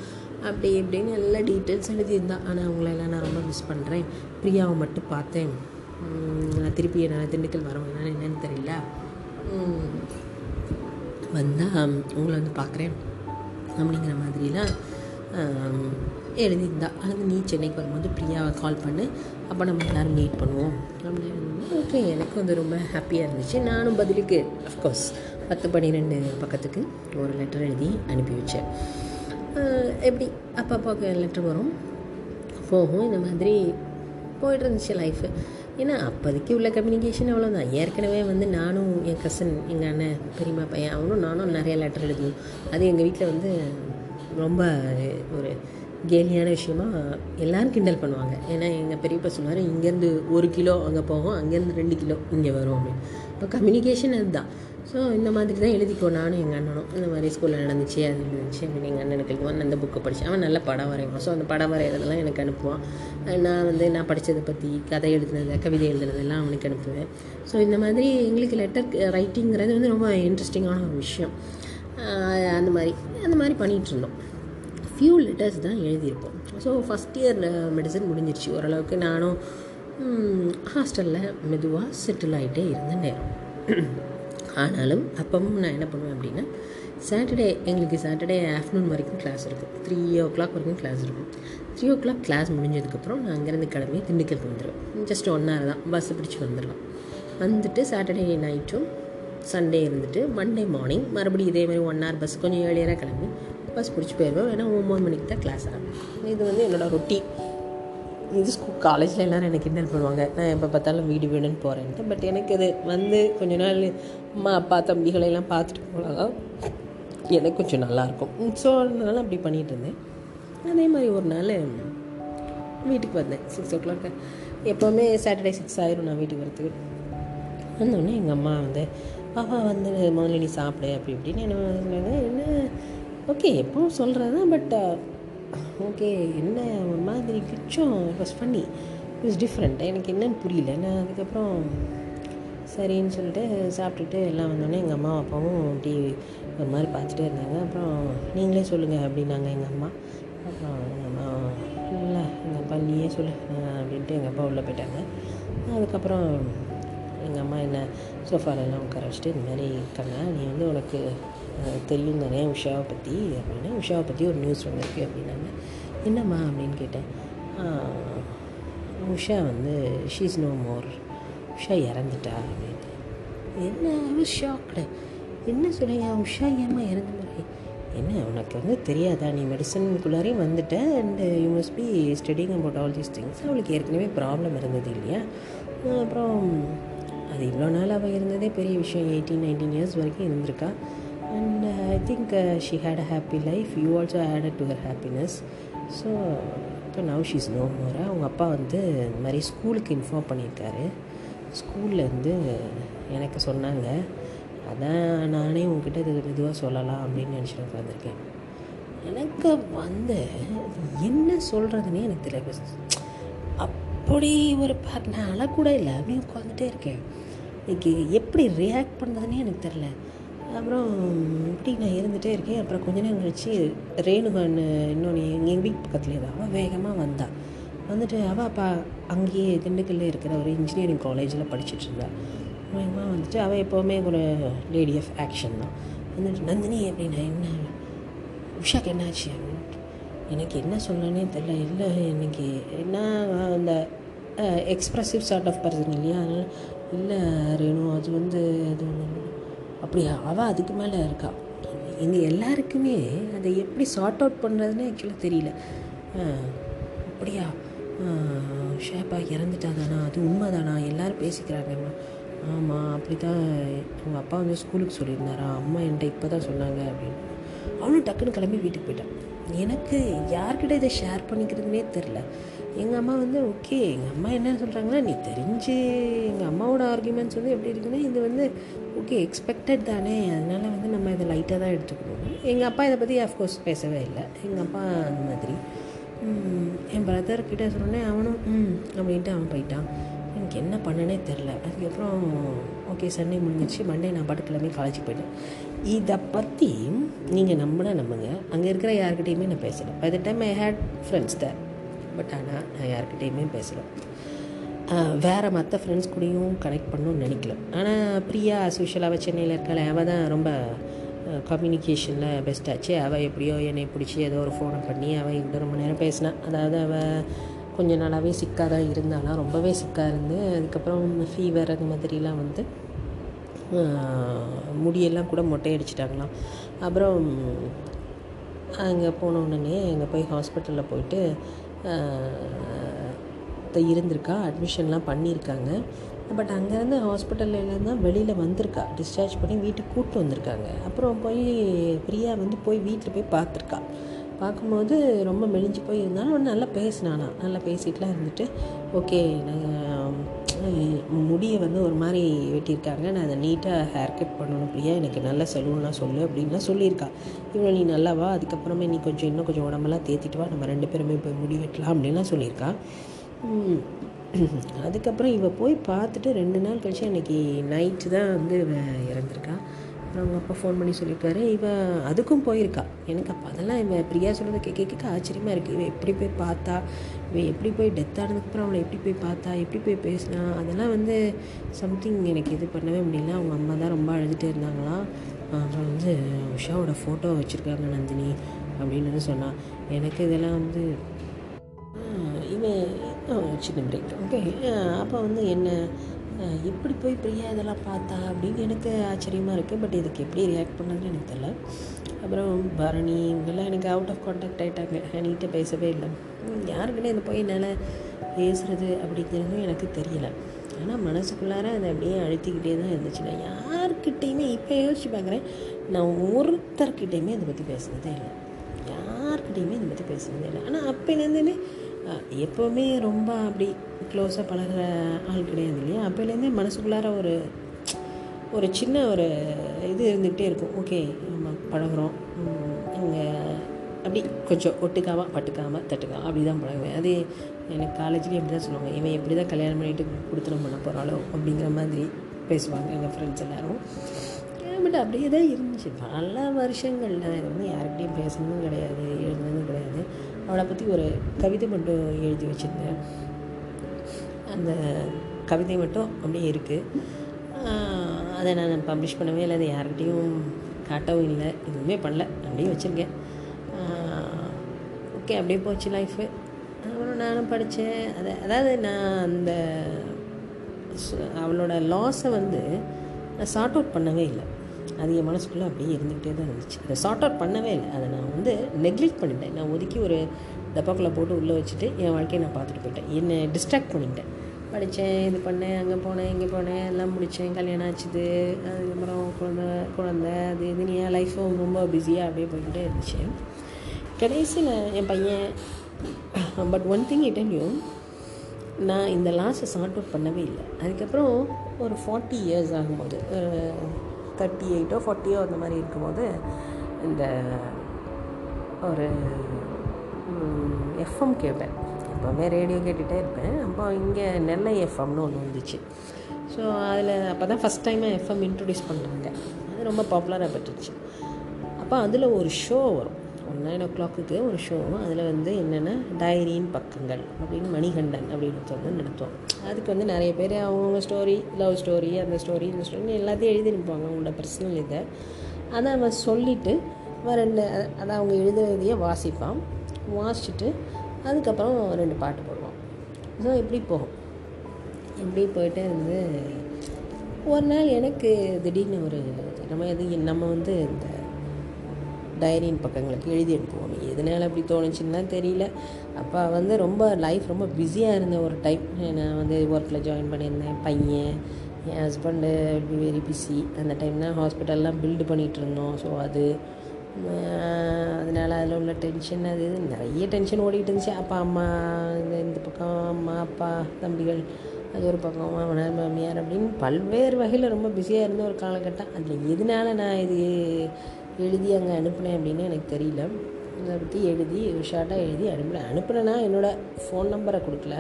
அப்படி இப்படின்னு எல்லா டீட்டெயில்ஸ் எழுதியிருந்தான். ஆனால் அவங்களெல்லாம் நான் ரொம்ப மிஸ் பண்ணுறேன் பிரியாவை மட்டும் பார்த்தேன். திருப்பி நான் திண்டுக்கல் வரவேன் என்னன்னு தெரியல. வந்தால் உங்களை வந்து பார்க்குறேன் அப்படிங்கிற மாதிரிலாம் எழுதியிருந்தா. அது நீ சென்னைக்கு வரும்போது பிரியாவை கால் பண்ணு. அப்போ நம்ம எல்லோரும் மீட் பண்ணுவோம். அப்படின்னு ஓகே எனக்கு வந்து ரொம்ப ஹாப்பியாக இருந்துச்சு. நானும் பதிலுக்கு அஃப்கோர்ஸ் பத்து பன்னிரெண்டு பக்கத்துக்கு ஒரு லெட்டர் எழுதி அனுப்பி வச்சேன். எப்படி அப்பப்போ லெட்டர் வரும்? போகும். இந்த மாதிரி போயிட்டு இருந்துச்சு லைஃபு ஏன்னா அப்போதைக்கு உள்ள கம்யூனிகேஷன் அவ்வளோதான் ஏற்கனவே வந்து நானும் என் கசன் எங்கள் அண்ணன் பெரியம்மா பையன் அவனும் நானும் நிறைய லெட்டர் எழுதுவோம். அது எங்கள் வீட்டில் வந்து ரொம்ப ஒரு கேலியான விஷயமா எல்லோரும் கிண்டல் பண்ணுவாங்க. ஏன்னா எங்கள் பெரியப்பா சொன்னார் இங்கேருந்து ஒரு கிலோ அங்கே போகும் அங்கேருந்து ரெண்டு கிலோ இங்கே வரும் அப்படின்னு. இப்போ கம்யூனிகேஷன் அதுதான். ஸோ இந்த மாதிரி தான் எழுதிக்கோ நானும் எங்கள் அண்ணனும். இந்த மாதிரி ஸ்கூலில் நடந்துச்சு அது இருந்துச்சு அப்படின்னு எங்கள் அண்ணனுக்கு எழுதுவான் அந்த புக்கை படிச்சு அவன் நல்ல படம் வரைவான். ஸோ அந்த படம் வரைகிறதெல்லாம் எனக்கு அனுப்புவான். நான் வந்து நான் படித்ததை பற்றி கதை எழுதுனது கவிதை எழுதுனதெல்லாம் அவனுக்கு அனுப்புவேன். ஸோ இந்த மாதிரி எங்களுக்கு லெட்டர் ரைட்டிங்கிறது வந்து ரொம்ப இன்ட்ரெஸ்டிங்கான ஒரு விஷயம். அந்த மாதிரி அந்த மாதிரி பண்ணிகிட்டு இருந்தோம். ஃபியூ லெட்டர்ஸ் தான் எழுதியிருப்போம். ஸோ ஃபஸ்ட் இயர் மெடிசன் முடிஞ்சிருச்சு. ஓரளவுக்கு நானும் ஹாஸ்டலில் மெதுவாக செட்டில் ஆகிட்டே இருந்த நேரம். ஆனாலும் அப்பவும் நான் என்ன பண்ணுவேன் அப்படின்னா சாட்டர்டே எங்களுக்கு சாட்டர்டே ஆஃப்டர்நூன் வரைக்கும் கிளாஸ் இருக்கும். த்ரீ ஓ கிளாக் வரைக்கும் கிளாஸ் இருக்கும். த்ரீ ஓ கிளாக் கிளாஸ் முடிஞ்சதுக்கப்புறம் நான் அங்கேருந்து கிளம்பி திண்டுக்கல் வந்துடுவேன் ஜஸ்ட் ஒன் ஹவர் தான். பஸ்ஸை பிடிச்சி வந்துடலாம் வந்துட்டு சாட்டர்டே நைட்டும் சண்டே இருந்துட்டு மண்டே மார்னிங் மறுபடியும் இதே மாதிரி ஒன் ஹவர் பஸ் கொஞ்சம் ஏழியராக கிளம்பி பஸ் பிடிச்சி போயிடுவேன் ஏன்னா ஒம்பது மணிக்கு தான் கிளாஸ் ஆகும். இது வந்து என்னோடய ரொட்டி இது ஸ்கூல் காலேஜில் எல்லோரும் எனக்கு கிண்டல் பண்ணுவாங்க. நான் எப்போ பார்த்தாலும் வீடு வீடுன்னு போகிறேன்ட்டு பட் எனக்கு அது வந்து கொஞ்ச நாள் அம்மா அப்பா தம்பிகளை எல்லாம் பார்த்துட்டு போனால் எனக்கு கொஞ்சம் நல்லாயிருக்கும் ஸோ அதனால அப்படி பண்ணிகிட்டு இருந்தேன். அதே மாதிரி ஒரு நாள் வீட்டுக்கு வந்தேன். சிக்ஸ் ஓ கிளாக் எப்போவுமே சாட்டர்டே சிக்ஸ் ஆயிரும் நான் வீட்டுக்கு வரத்துக்கு. வந்தோடனே எங்கள் அம்மா வந்து பாப்பா வந்து முதல்ல நீ சாப்பிடு அப்படி இப்படின்னு என்ன என்ன ஓகே எப்பவும் சொல்கிறது தான் பட் ஓகே என்ன ஒரு மாதிரி கொஞ்சம் வாஸ் பண்ணி. இட் வாஸ் டிஃப்ரெண்ட் எனக்கு என்னன்னு புரியல. நான் அதுக்கப்புறம் சரின்னு சொல்லிட்டு சாப்பிட்டுட்டு எல்லாம் வந்தோடனே எங்கள் அம்மா அப்பாவும் அப்படி ஒரு மாதிரி பார்த்துட்டே இருந்தாங்க. அப்புறம் நீங்களே சொல்லுங்கள் அப்படின்னாங்க எங்கள் அம்மா. அப்புறம் எங்கள் அம்மா இல்லை எங்கள் அப்பா நீயே சொல்லு அப்படின்ட்டு எங்கள் அப்பா உள்ளே போயிட்டாங்க. அதுக்கப்புறம் எங்கள் அம்மா என்ன சோஃபாலெல்லாம் உட்கார வச்சுட்டு இந்த மாதிரி இருக்காங்க நீ வந்து உனக்கு தெரியும் தானே உஷாவை பற்றி அப்படின்னா உஷாவை பற்றி ஒரு நியூஸ் வந்திருக்கு அப்படின்னாங்க. என்னம்மா அப்படின்னு கேட்டேன். உஷா வந்து ஷீஸ் நோ மோர் உஷா இறந்துட்டா அப்படின்னு. என்ன ஷாக்டு என்ன சொல்லுங்க உஷா ஏம்மா இறந்து மாதிரி என்ன உனக்கு வந்து தெரியாதா? நீ மெடிசனுக்குள்ளாரையும் வந்துட்ட and you must be studying about all these things அவளுக்கு ஏற்கனவே ப்ராப்ளம் இருந்தது இல்லையா? அப்புறம் அது இவ்வளோ நாள் அவள் இருந்ததே பெரிய விஷயம். எயிட்டீன் நைன்டீன் இயர்ஸ் வரைக்கும் இருந்திருக்கா? I think she had a happy life you also added to her happiness so இப்போ நவ் ஷீஸ் நோ மோரா அவங்க அப்பா வந்து இந்த மாதிரி ஸ்கூலுக்கு இன்ஃபார்ம் பண்ணியிருக்காரு. ஸ்கூல்லேருந்து எனக்கு சொன்னாங்க. அதான் நானே உங்ககிட்ட இது மெதுவாக சொல்லலாம் அப்படின்னு நினச்சிட்டு உட்காந்துருக்கேன் எனக்கு வந்து என்ன சொல்கிறதுனே எனக்கு தெரியல. அப்படி ஒரு நான் அழக்கூட இல்லை. அப்படியே உட்காந்துட்டே இருக்கேன். இன்றைக்கி எப்படி ரியாக்ட் பண்ணுறதுனே எனக்கு தெரில அப்புறம் இப்படி நான் இருந்துகிட்டே இருக்கேன். அப்புறம் கொஞ்ச நேரம் கழிச்சு ரேணுகான்னு இன்னொன்று எங்கள் வீட்டு பக்கத்துலேயே தான் அவள் வேகமாக வந்தாள் வந்துட்டு அவள் அப்பா அங்கேயே திண்டுக்கல்ல இருக்கிற ஒரு இன்ஜினியரிங் காலேஜில் படிச்சுட்டு வேகமாக வந்துட்டு அவள் எப்போவுமே ஒரு லேடி ஆஃப் ஆக்ஷன் தான். வந்துட்டு நந்தினி அப்படின்னா என்ன? உஷாக்கு என்னாச்சு? அப்படின்ட்டு. எனக்கு என்ன சொல்லனே தெரில இல்லை இன்னைக்கு என்ன அந்த எக்ஸ்ப்ரெசிவ் சார்ட் ஆஃப் பர்சன் இல்லையா? அதனால் இல்லை ரேணு அது வந்து அது ஒன்று அப்படியா? அவள் அதுக்கு மேலே இருக்கா. எங்கள் எல்லாருக்குமே அதை எப்படி சார்ட் அவுட் பண்ணுறதுன்னு ஆக்சுவலாக தெரியல. அப்படியா? அஹ், ஷேப்பா இறந்துட்டாதானா? அது உண்மைதானா? எல்லோரும் பேசிக்கிறாங்க ஆமாம் அப்படி தான் உங்கள் அப்பா வந்து ஸ்கூலுக்கு சொல்லியிருந்தாரா? அம்மா என்கிட்ட இப்போ தான் சொன்னாங்க அப்படின்னு. அவனும் டக்குன்னு கிளம்பி வீட்டுக்கு போயிட்டான். எனக்கு யார்கிட்ட இதை ஷேர் பண்ணிக்கிறதுனே தெரில எங்கள் அம்மா வந்து ஓகே எங்கள் அம்மா என்ன சொல்கிறாங்கன்னா நீ தெரிஞ்சு எங்கள் அம்மாவோட ஆர்குமெண்ட்ஸ் வந்து எப்படி இருக்குன்னா இது வந்து ஓகே எக்ஸ்பெக்டட் தானே. அதனால் வந்து நம்ம இதை லைட்டாக தான் எடுத்துக்கணும். எங்கள் அப்பா இதை பற்றி அஃப்கோர்ஸ் பேசவே இல்லை. எங்கள் அப்பா அந்த மாதிரி. என் பிரதர்கிட்ட சொன்னேன் அவனும் ம் அப்படின்ட்டு அவன் போயிட்டான். எனக்கு என்ன பண்ணனே தெரில. அதுக்கப்புறம் ஓகே சண்டே முடிஞ்சிச்சு மண்டே நான் பாட்டு கிளம்பி காலேஜுக்கு போயிட்டேன். இதை பற்றி நீங்கள் நம்பினா நம்புங்க. அங்கே இருக்கிற யார்கிட்டையுமே நான் பேசலை. By the time I had friends தான் பட் ஆனால் நான் யாருக்கிட்டேயுமே பேசலை. வேறு மற்ற ஃப்ரெண்ட்ஸ் கூடயும் கனெக்ட் பண்ணணும்னு நினைக்கல. ஆனால் பிரியா அஸ்யூஷுவல் அவள் சென்னையில் இருக்காள் அவள் தான் ரொம்ப கம்யூனிகேஷனில் பெஸ்ட்டாச்சு அவள் எப்படியோ என்னை பிடிச்சி ஏதோ ஒரு ஃபோனை பண்ணி அவள் என்கிட்ட ரொம்ப நேரம் பேசினா. அதாவது அவள் கொஞ்ச நாளாகவே சிக்காக தான் இருந்தாலாம் ரொம்பவே சிக்காக இருந்து அதுக்கப்புறம் ஃபீவர் அந்த மாதிரிலாம் வந்து முடியெல்லாம் கூட மொட்டை அடிச்சிட்டாங்களாம் அப்புறம் அங்கே போன உடனே அங்கே போய் ஹாஸ்பிட்டலில் போயிட்டு இருந்திருக்கா? அட்மிஷன்லாம் பண்ணியிருக்காங்க. பட் அங்கேருந்து ஹாஸ்பிட்டல்லேருந்து தான் வெளியில் வந்திருக்கா? டிஸ்சார்ஜ் பண்ணி வீட்டுக்கு கூப்பிட்டு வந்திருக்காங்க. அப்புறம் போய் பிரியா வந்து போய் வீட்டில் போய் பார்த்துருக்கா. பார்க்கும்போது ரொம்ப மெலிஞ்சு போய் இருந்தாலும் நல்லா பேசினானா. நல்லா பேசிகிட்டுலாம் இருந்துட்டு ஓகே முடியை வந்து ஒரு மாதிரி வெட்டியிருக்காங்க. நான் அதை நீட்டாக ஹேர் கட் பண்ணணும் பிரியா. எனக்கு நல்ல சலூன்லாம் சொல்லு அப்படின்லாம் சொல்லியிருக்கா. இவ்வளோ நீ நல்லாவா அதுக்கப்புறமே நீ கொஞ்சம் இன்னும் கொஞ்சம் உடம்பெல்லாம் தேத்திட்டு வா. நம்ம ரெண்டு பேருமே போய் முடி வெட்டலாம் அப்படின்லாம் சொல்லியிருக்கா. அதுக்கப்புறம் இவ போய் பார்த்துட்டு ரெண்டு நாள் கழிச்சு அன்றைக்கி நைட்டு தான் வந்து இறந்துருக்கா. அப்புறம் அவங்க அப்பா ஃபோன் பண்ணி சொல்லியிருக்காரு இவன் அதுக்கும் போயிருக்கா. எனக்கு அப்போ அதெல்லாம் இவன் பிரியா சொல்கிறத கேட்க கேட்க ஆச்சரியமாக இருக்குது இவன் எப்படி போய் பார்த்தா? இவன் எப்படி போய் டெத் ஆனதுக்கப்புறம் அவளை எப்படி போய் பார்த்தா? எப்படி போய் பேசினா? அதெல்லாம் வந்து சம்திங் எனக்கு இது பண்ணவே முடியல. அவங்க அம்மா தான் ரொம்ப அழுதுகிட்டே இருந்தாங்களாம் அப்புறம் வந்து உஷாவோட ஃபோட்டோ வச்சுருக்காங்க நந்தினி அப்படின்னு வந்து சொன்னான் எனக்கு இதெல்லாம் வந்து இவன் சின்ன பிரேக் ஓகே அப்போ வந்து என்ன எப்படி போய் பிரியா இதெல்லாம் பார்த்தா அப்படின்னு எனக்கு ஆச்சரியமாக இருக்குது பட் இதுக்கு எப்படி ரியாக்ட் பண்ணதுன்னு எனக்கு தெரியல. அப்புறம் பரணி இவங்கெல்லாம் எனக்கு அவுட் ஆஃப் கான்டாக்ட் ஆகிட்டாங்க என்கிட்ட பேசவே இல்லை. ம், யாருக்கிட்ட இதை போய் என்னால் பேசுகிறது அப்படிங்கிறதும் எனக்கு தெரியல. ஆனால் மனசுக்குள்ளார அதை அப்படியே அழுத்திக்கிட்டே தான் இருந்துச்சு. நான் யார்கிட்டேயுமே இப்போ யோசிச்சு பார்க்குறேன் நான் ஒருத்தர்கிட்டையுமே இதை பற்றி பேசுனதே இல்லை. யார்கிட்டையுமே இதை பற்றி பேசுனதே இல்லை. ஆனால் அப்போலேருந்துமே எப்போவுமே ரொம்ப அப்படி க்ளோஸாக பழகுற ஆள் கிடையாது இல்லையா? அப்போலேருந்தே மனசுக்குள்ளார ஒரு ஒரு சின்ன ஒரு இது இருந்துகிட்டே இருக்கும். ஓகே நம்ம பழகுறோம். இங்கே அப்படி கொஞ்சம் ஒட்டுக்காமல் பட்டுக்காமல் தட்டுக்காமல் அப்படி தான் பழகுவேன். அது எனக்கு காலேஜ்லேயும் அப்படி தான் சொல்லுவாங்க. இவன் எப்படி தான் கல்யாணம் பண்ணிட்டு கொடுத்துனம் பண்ண போகிறாளோ அப்படிங்கிற மாதிரி பேசுவாங்க எங்கள் ஃப்ரெண்ட்ஸ் எல்லோரும். பட் அப்படியே தான் இருந்துச்சு. பல வருஷங்கள் நான் இது வந்து யாருக்கிட்டையும் பேசணும் கிடையாது எழுதுனதும் கிடையாது. அவளை பற்றி ஒரு கவிதை மட்டும் எழுதி வச்சுருந்தேன். அந்த கவிதை மட்டும் அப்படியே இருக்குது அதை நான் பப்ளிஷ் பண்ணவே இல்லை. அதை யார்கிட்டையும் காட்டவும் இல்லை. எதுவுமே பண்ணல. அப்படியே வச்சுருக்கேன். ஓகே அப்படியே போச்சு லைஃபு அப்புறம் நானும் படித்தேன் அதை அதாவது நான் அந்த அவளோட லாஸை வந்து நான் சார்ட் அவுட் பண்ணவே இல்லை. அது என் மனசுக்குள்ளே அப்படியே இருந்துக்கிட்டே தான் இருந்துச்சு. அதை சார்ட் அவுட் பண்ணவே இல்லை. அதை நான் வந்து நெக்லெக்ட் பண்ணிட்டேன். நான் ஒதுக்கி ஒரு டப்பாக்குள்ளே போட்டு உள்ளே வச்சுட்டு என் வாழ்க்கையை நான் பார்த்துட்டு போயிட்டேன். என்னை டிஸ்ட்ராக்ட் பண்ணிட்டேன். படித்தேன் இது பண்ணேன் அங்கே போனேன் இங்கே போனேன் எல்லாம் முடித்தேன். கல்யாணம் ஆச்சுது. அதுக்கப்புறம் குழந்த குழந்தை அது இதுன்னு என் லைஃப்பும் ரொம்ப பிஸியாக அப்படியே போய்கிட்டே இருந்துச்சு. கடைசியில் என் பையன் பட் ஒன் திங் இட்டல்யூ நான் இந்த லாஸை சார்ட் அவுட் பண்ணவே இல்லை. அதுக்கப்புறம் ஒரு ஃபார்ட்டி இயர்ஸ் ஆகும்போது ஒரு தேர்ட்டி எயிட்டோ ஃபார்ட்டியோ அந்த மாதிரி இருக்கும்போது இந்த ஒரு எஃப்எம் கேட்பேன். எப்போவுமே ரேடியோ கேட்டுகிட்டே இருப்பேன். அப்போ இங்கே நெல்லை எஃப்எம்னு ஒன்று வந்துச்சு. ஸோ அதில் அப்போ தான் ஃபஸ்ட் டைமாக எஃப்எம் இன்ட்ரடியூஸ் பண்ணுறாங்க அது ரொம்ப பாப்புலராக பெற்றுச்சு அப்போ அதில் ஒரு ஷோ வரும். ஒரு நைன் ஓ கிளாக்குக்கு ஒரு ஷோ அதில் வந்து என்னென்னா டைரியின் பக்கங்கள் அப்படின்னு மணிகண்டன் அப்படின்னு வந்து நடத்துவோம் அதுக்கு வந்து நிறைய பேர் அவங்கவுங்க ஸ்டோரி லவ் ஸ்டோரி அந்த ஸ்டோரி இந்த ஸ்டோரி எல்லாத்தையும் எழுதி நிற்பாங்க அவங்களோட பர்சனல் இதை. அதை அவன் சொல்லிவிட்டு ரெண்டு அதை அவங்க எழுதுறதையே வாசிப்பான். வாசிச்சுட்டு அதுக்கப்புறம் ரெண்டு பாட்டு போடுவான். ஸோ இப்படி போகும். இப்படி போயிட்டே இருந்து ஒரு நாள் எனக்கு திடீர்னு ஒரு நம்ம எது நம்ம வந்து இந்த டைரியின் பக்கங்களுக்கு எழுதி அனுப்புவோம். எதனால் அப்படி தோணுச்சுன்னு தான் தெரியல. அப்போ வந்து ரொம்ப லைஃப் ரொம்ப பிஸியாக இருந்த ஒரு டைம் நான் வந்து ஒர்க்கில் ஜாயின் பண்ணியிருந்தேன். பையன் என் ஹஸ்பண்டு வெரி பிஸி அந்த டைம் தான் ஹாஸ்பிட்டல்லாம் பில்டு பண்ணிகிட்டு இருந்தோம். ஸோ அது அதனால் அதில் உள்ள டென்ஷன் அது இது நிறைய டென்ஷன் ஓடிக்கிட்டு இருந்துச்சு. அப்பா அம்மா இந்த இந்த பக்கம் அம்மா அப்பா தம்பிகள் அது ஒரு பக்கம் மாமனார் மாமியார் அப்படின்னு பல்வேறு வகையில் ரொம்ப பிஸியாக இருந்த ஒரு காலகட்டம். அதில் எதனால நான் இது எழுதி அங்கே அனுப்புனேன் அப்படின்னு எனக்கு தெரியல. அதை பற்றி எழுதி ஷார்ட்டாக எழுதி அனுப்பினேன். அனுப்புனேன்னா என்னோடய ஃபோன் நம்பரை கொடுக்கல.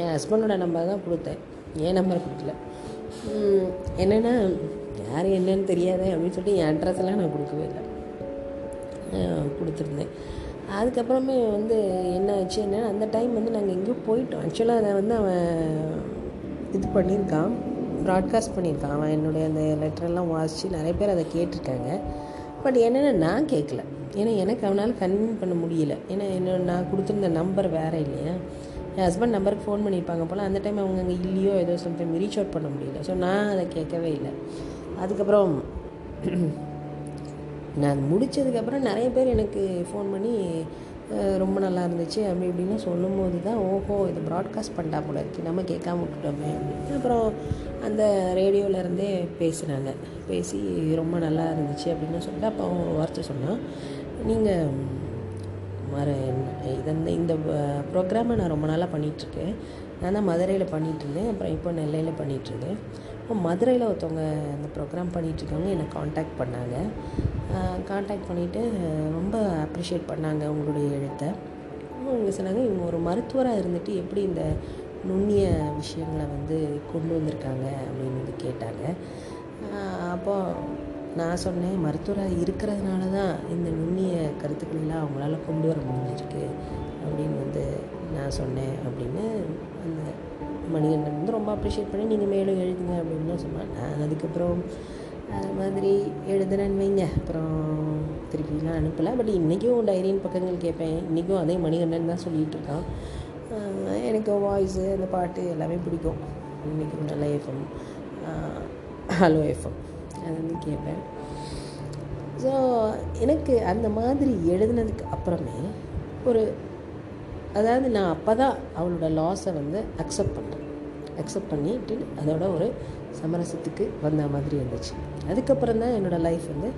என் ஹஸ்பண்டோட நம்பர் தான் கொடுத்தேன். என் நம்பரை கொடுக்கல. என்னென்னா யார் என்னன்னு தெரியாதே அப்படின்னு சொல்லிட்டு என் அட்ரஸ்லாம் நான் கொடுக்கவே இல்லை. கொடுத்துருந்தேன். அதுக்கப்புறமே வந்து என்ன ஆச்சு என்ன அந்த டைம் வந்து நாங்கள் எங்கேயோ போயிட்டோம். ஆக்சுவலாக அதை வந்து அவன் இது பண்ணியிருக்கான். ப்ராட்காஸ்ட் பண்ணியிருக்கான். அவன் என்னுடைய அந்த லெட்டரெல்லாம் வாசித்து நிறைய பேர் அதை கேட்டிருக்காங்க. பட் என்னென்னா நான் கேட்கல ஏன்னா எனக்கு அவனால் கன்வின் பண்ண முடியல. ஏன்னா என்ன நான் கொடுத்துருந்த நம்பர் வேறு இல்லையா? என் ஹஸ்பண்ட் நம்பருக்கு ஃபோன் பண்ணியிருப்பாங்க போல். அந்த டைம் அவங்க அங்கே இல்லையோ ஏதோ சம்டைம் ரீச் அவுட் பண்ண முடியல. ஸோ நான் அதை கேட்கவே இல்லை. அதுக்கப்புறம் நான் முடித்ததுக்கப்புறம் நிறைய பேர் எனக்கு ஃபோன் பண்ணி ரொம்ப நல்லா இருந்துச்சு. அப்படி இப்படின்னு சொல்லும் போது தான் ஓஹோ இது ப்ராட்காஸ்ட் பண்ணிட்டா போல இருக்கு. நம்ம கேட்காம விட்டுட்டோமே. அப்படின்னு. அப்புறம் அந்த ரேடியோவிலேருந்தே பேசினாங்க. பேசி ரொம்ப நல்லா இருந்துச்சு அப்படின்னு சொல்லிட்டு அப்போ அவங்க வார்த்தை சொன்னான். நீங்கள் மறு இந்த இந்த ப்ரோக்ராமை நான் ரொம்ப நாளாக பண்ணிகிட்ருக்கேன் நான் தான் மதுரையில் பண்ணிகிட்ருந்தேன் அப்புறம் இப்போ நெல்லையில் பண்ணிகிட்ருக்கேன் அப்போ மதுரையில் ஒருத்தவங்க அந்த ப்ரோக்ராம் பண்ணிகிட்ருக்கவங்க என்னை காண்டாக்ட் பண்ணாங்க. காண்டாக்ட் பண்ணிவிட்டு ரொம்ப அப்ரிஷியேட் பண்ணாங்க உங்களுடைய எழுத்தை. அவங்க சொன்னாங்க இவங்க ஒரு மருத்துவராக இருந்துட்டு எப்படி இந்த நுண்ணிய விஷயங்களை வந்து கொண்டு வந்திருக்காங்க? அப்படின்னு வந்து கேட்டாங்க. அப்போது நான் சொன்னேன் மருத்துவராக இருக்கிறதுனால தான் இந்த நுண்ணிய கருத்துக்களெல்லாம் அவங்களால கொண்டு வர முடிஞ்சிருக்கு. அப்படின்னு வந்து நான் சொன்னேன் அப்படின்னு மணிகண்டன் வந்து ரொம்ப அப்ரிஷியேட் பண்ணி நீங்கள் மேலும் எழுதுங்க அப்படின்னு சொன்னாங்க. அதுக்கப்புறம் அது மாதிரி எழுதுனேன்னு வைங்க. அப்புறம் திருப்பிலாம் அனுப்பலை. பட் இன்றைக்கும் டைரியின் பக்கங்கள் கேட்பேன் இன்றைக்கும் அதே மணிகண்டன் தான் சொல்லிகிட்டு இருக்கான். எனக்கு வாய்ஸு அந்த பாட்டு எல்லாமே பிடிக்கும். இன்றைக்கும் நல்ல எஃப்எம் ஹலோ எஃப்எம் அது வந்து கேட்பேன் ஸோ எனக்கு அந்த மாதிரி எழுதுனதுக்கு அப்புறமே ஒரு அதாவது நான் அப்போ தான் அவளோட லாஸை வந்து அக்செப்ட் பண்ணுறேன் அக்செப்ட் பண்ணிட்டு அதோட ஒரு சமரசத்துக்கு வந்த மாதிரி இருந்துச்சு. அதுக்கப்புறம் தான் என்னோடய லைஃப் வந்து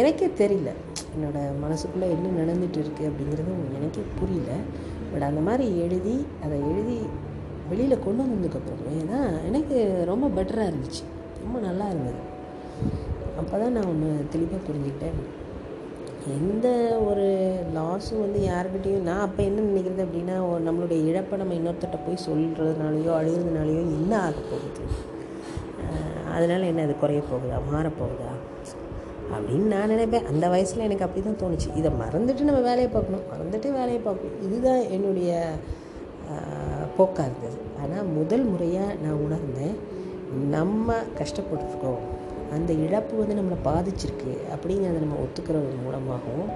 எனக்கே தெரியல. என்னோடய மனசுக்குள்ளே என்ன நடந்துட்டு இருக்குது அப்படிங்கிறது எனக்கே புரியல. பட் அந்த மாதிரி எழுதி அதை எழுதி வெளியில் கொண்டு வந்ததுக்கப்புறமே ஏன்னா எனக்கு ரொம்ப பெட்டராக இருந்துச்சு. ரொம்ப நல்லா இருந்தது. அப்போ தான் நான் ஒன்று தெளிவாக புரிஞ்சுக்கிட்டேன். எந்த ஒரு லாஸும் வந்து யாருக்கிட்டேயும் நான் அப்போ என்ன நினைக்கிறது அப்படின்னா நம்மளுடைய இழப்பை நம்ம இன்னொருத்தட்ட போய் சொல்கிறதுனாலையோ அழுகிறதுனாலையோ என்ன ஆக போகுது. அதனால் என்ன அது குறைய போகுதா மாறப்போகுதா அப்படின்னு நான் நினைப்பேன். அந்த வயசில் எனக்கு அப்படி தான் தோணுச்சு. இதை மறந்துட்டு நம்ம வேலையை பார்க்கணும். மறந்துட்டு வேலையை பார்க்கணும். இதுதான் என்னுடைய போக்காக இருந்தது. ஆனால் முதல் முறையாக நான் உணர்ந்தேன் நம்ம கஷ்டப்பட்டுருக்கோம் அந்த இழப்பு வந்து நம்மளை பாதிச்சிருக்கு அப்படிங்கிறத நம்ம ஒத்துக்கிறது மூலமாகவும்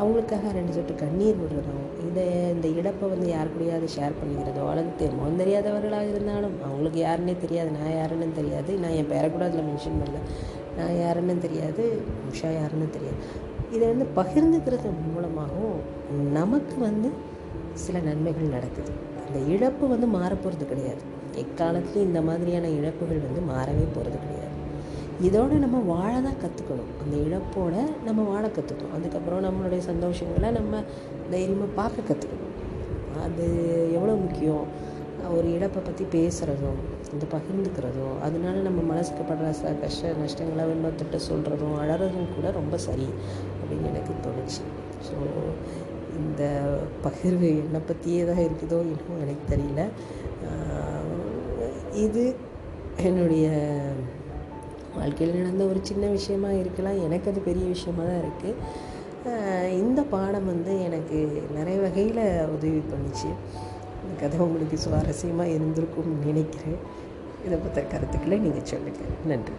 அவங்களுக்காக ரெண்டு சொட்டு கண்ணீர் விடுறதும் இதை இந்த இழப்பை வந்து யார் கூடயாவது ஷேர் பண்ணிக்கிறதோ அல்லது தெரியவும் தெரியாதவர்களாக இருந்தாலும் அவங்களுக்கு யாருன்னே தெரியாது நான் யாருன்னு தெரியாது நான் என் பேரை கூட அதில் மென்ஷன் பண்ணல நான் யாருன்னு தெரியாது உஷா யாருன்னு தெரியாது. இதை வந்து பகிர்ந்துக்கிறது மூலமாகவும் நமக்கு வந்து சில நன்மைகள் நடக்குது. அந்த இழப்பு வந்து மாறப்போகிறது கிடையாது. எக்காலத்துலேயும் இந்த மாதிரியான இழப்புகள் வந்து மாறவே போகிறது கிடையாது. இதோடு நம்ம வாழ தான் கற்றுக்கணும் அந்த இழப்போட நம்ம வாழ கற்றுக்கணும் அதுக்கப்புறம் நம்மளுடைய சந்தோஷங்களை நம்ம தைரியமாக பார்க்க கற்றுக்கணும் அது எவ்வளோ முக்கியம்? ஒரு இழப்பை பற்றி பேசுகிறதும் இந்த பகிர்ந்துக்கிறதும் அதனால நம்ம மனசுக்கு படுற ச கஷ்ட நஷ்டங்களை இன்னொருத்திட்ட சொல்கிறதும் அழறதும் கூட ரொம்ப சரி அப்படின்னு எனக்கு தோணுச்சு. ஸோ இந்த பகிர்வு என்னை பற்றியே தான் இருக்குதோ இன்னும் எனக்கு தெரியல. இது என்னுடைய வாழ்க்கையில் நடந்த ஒரு சின்ன விஷயமா இருக்கலாம். எனக்கு அது பெரிய விஷயமா தான் இருக்குது இந்த பாடம் வந்து எனக்கு நிறைய வகையில் உதவி பண்ணிச்சு. இந்த கதை உங்களுக்கு சுவாரஸ்யமாக இருந்திருக்கும்னு நினைக்கிறேன். இதை பற்ற கருத்துக்களை நீங்கள் சொல்லுங்கள் நன்றி.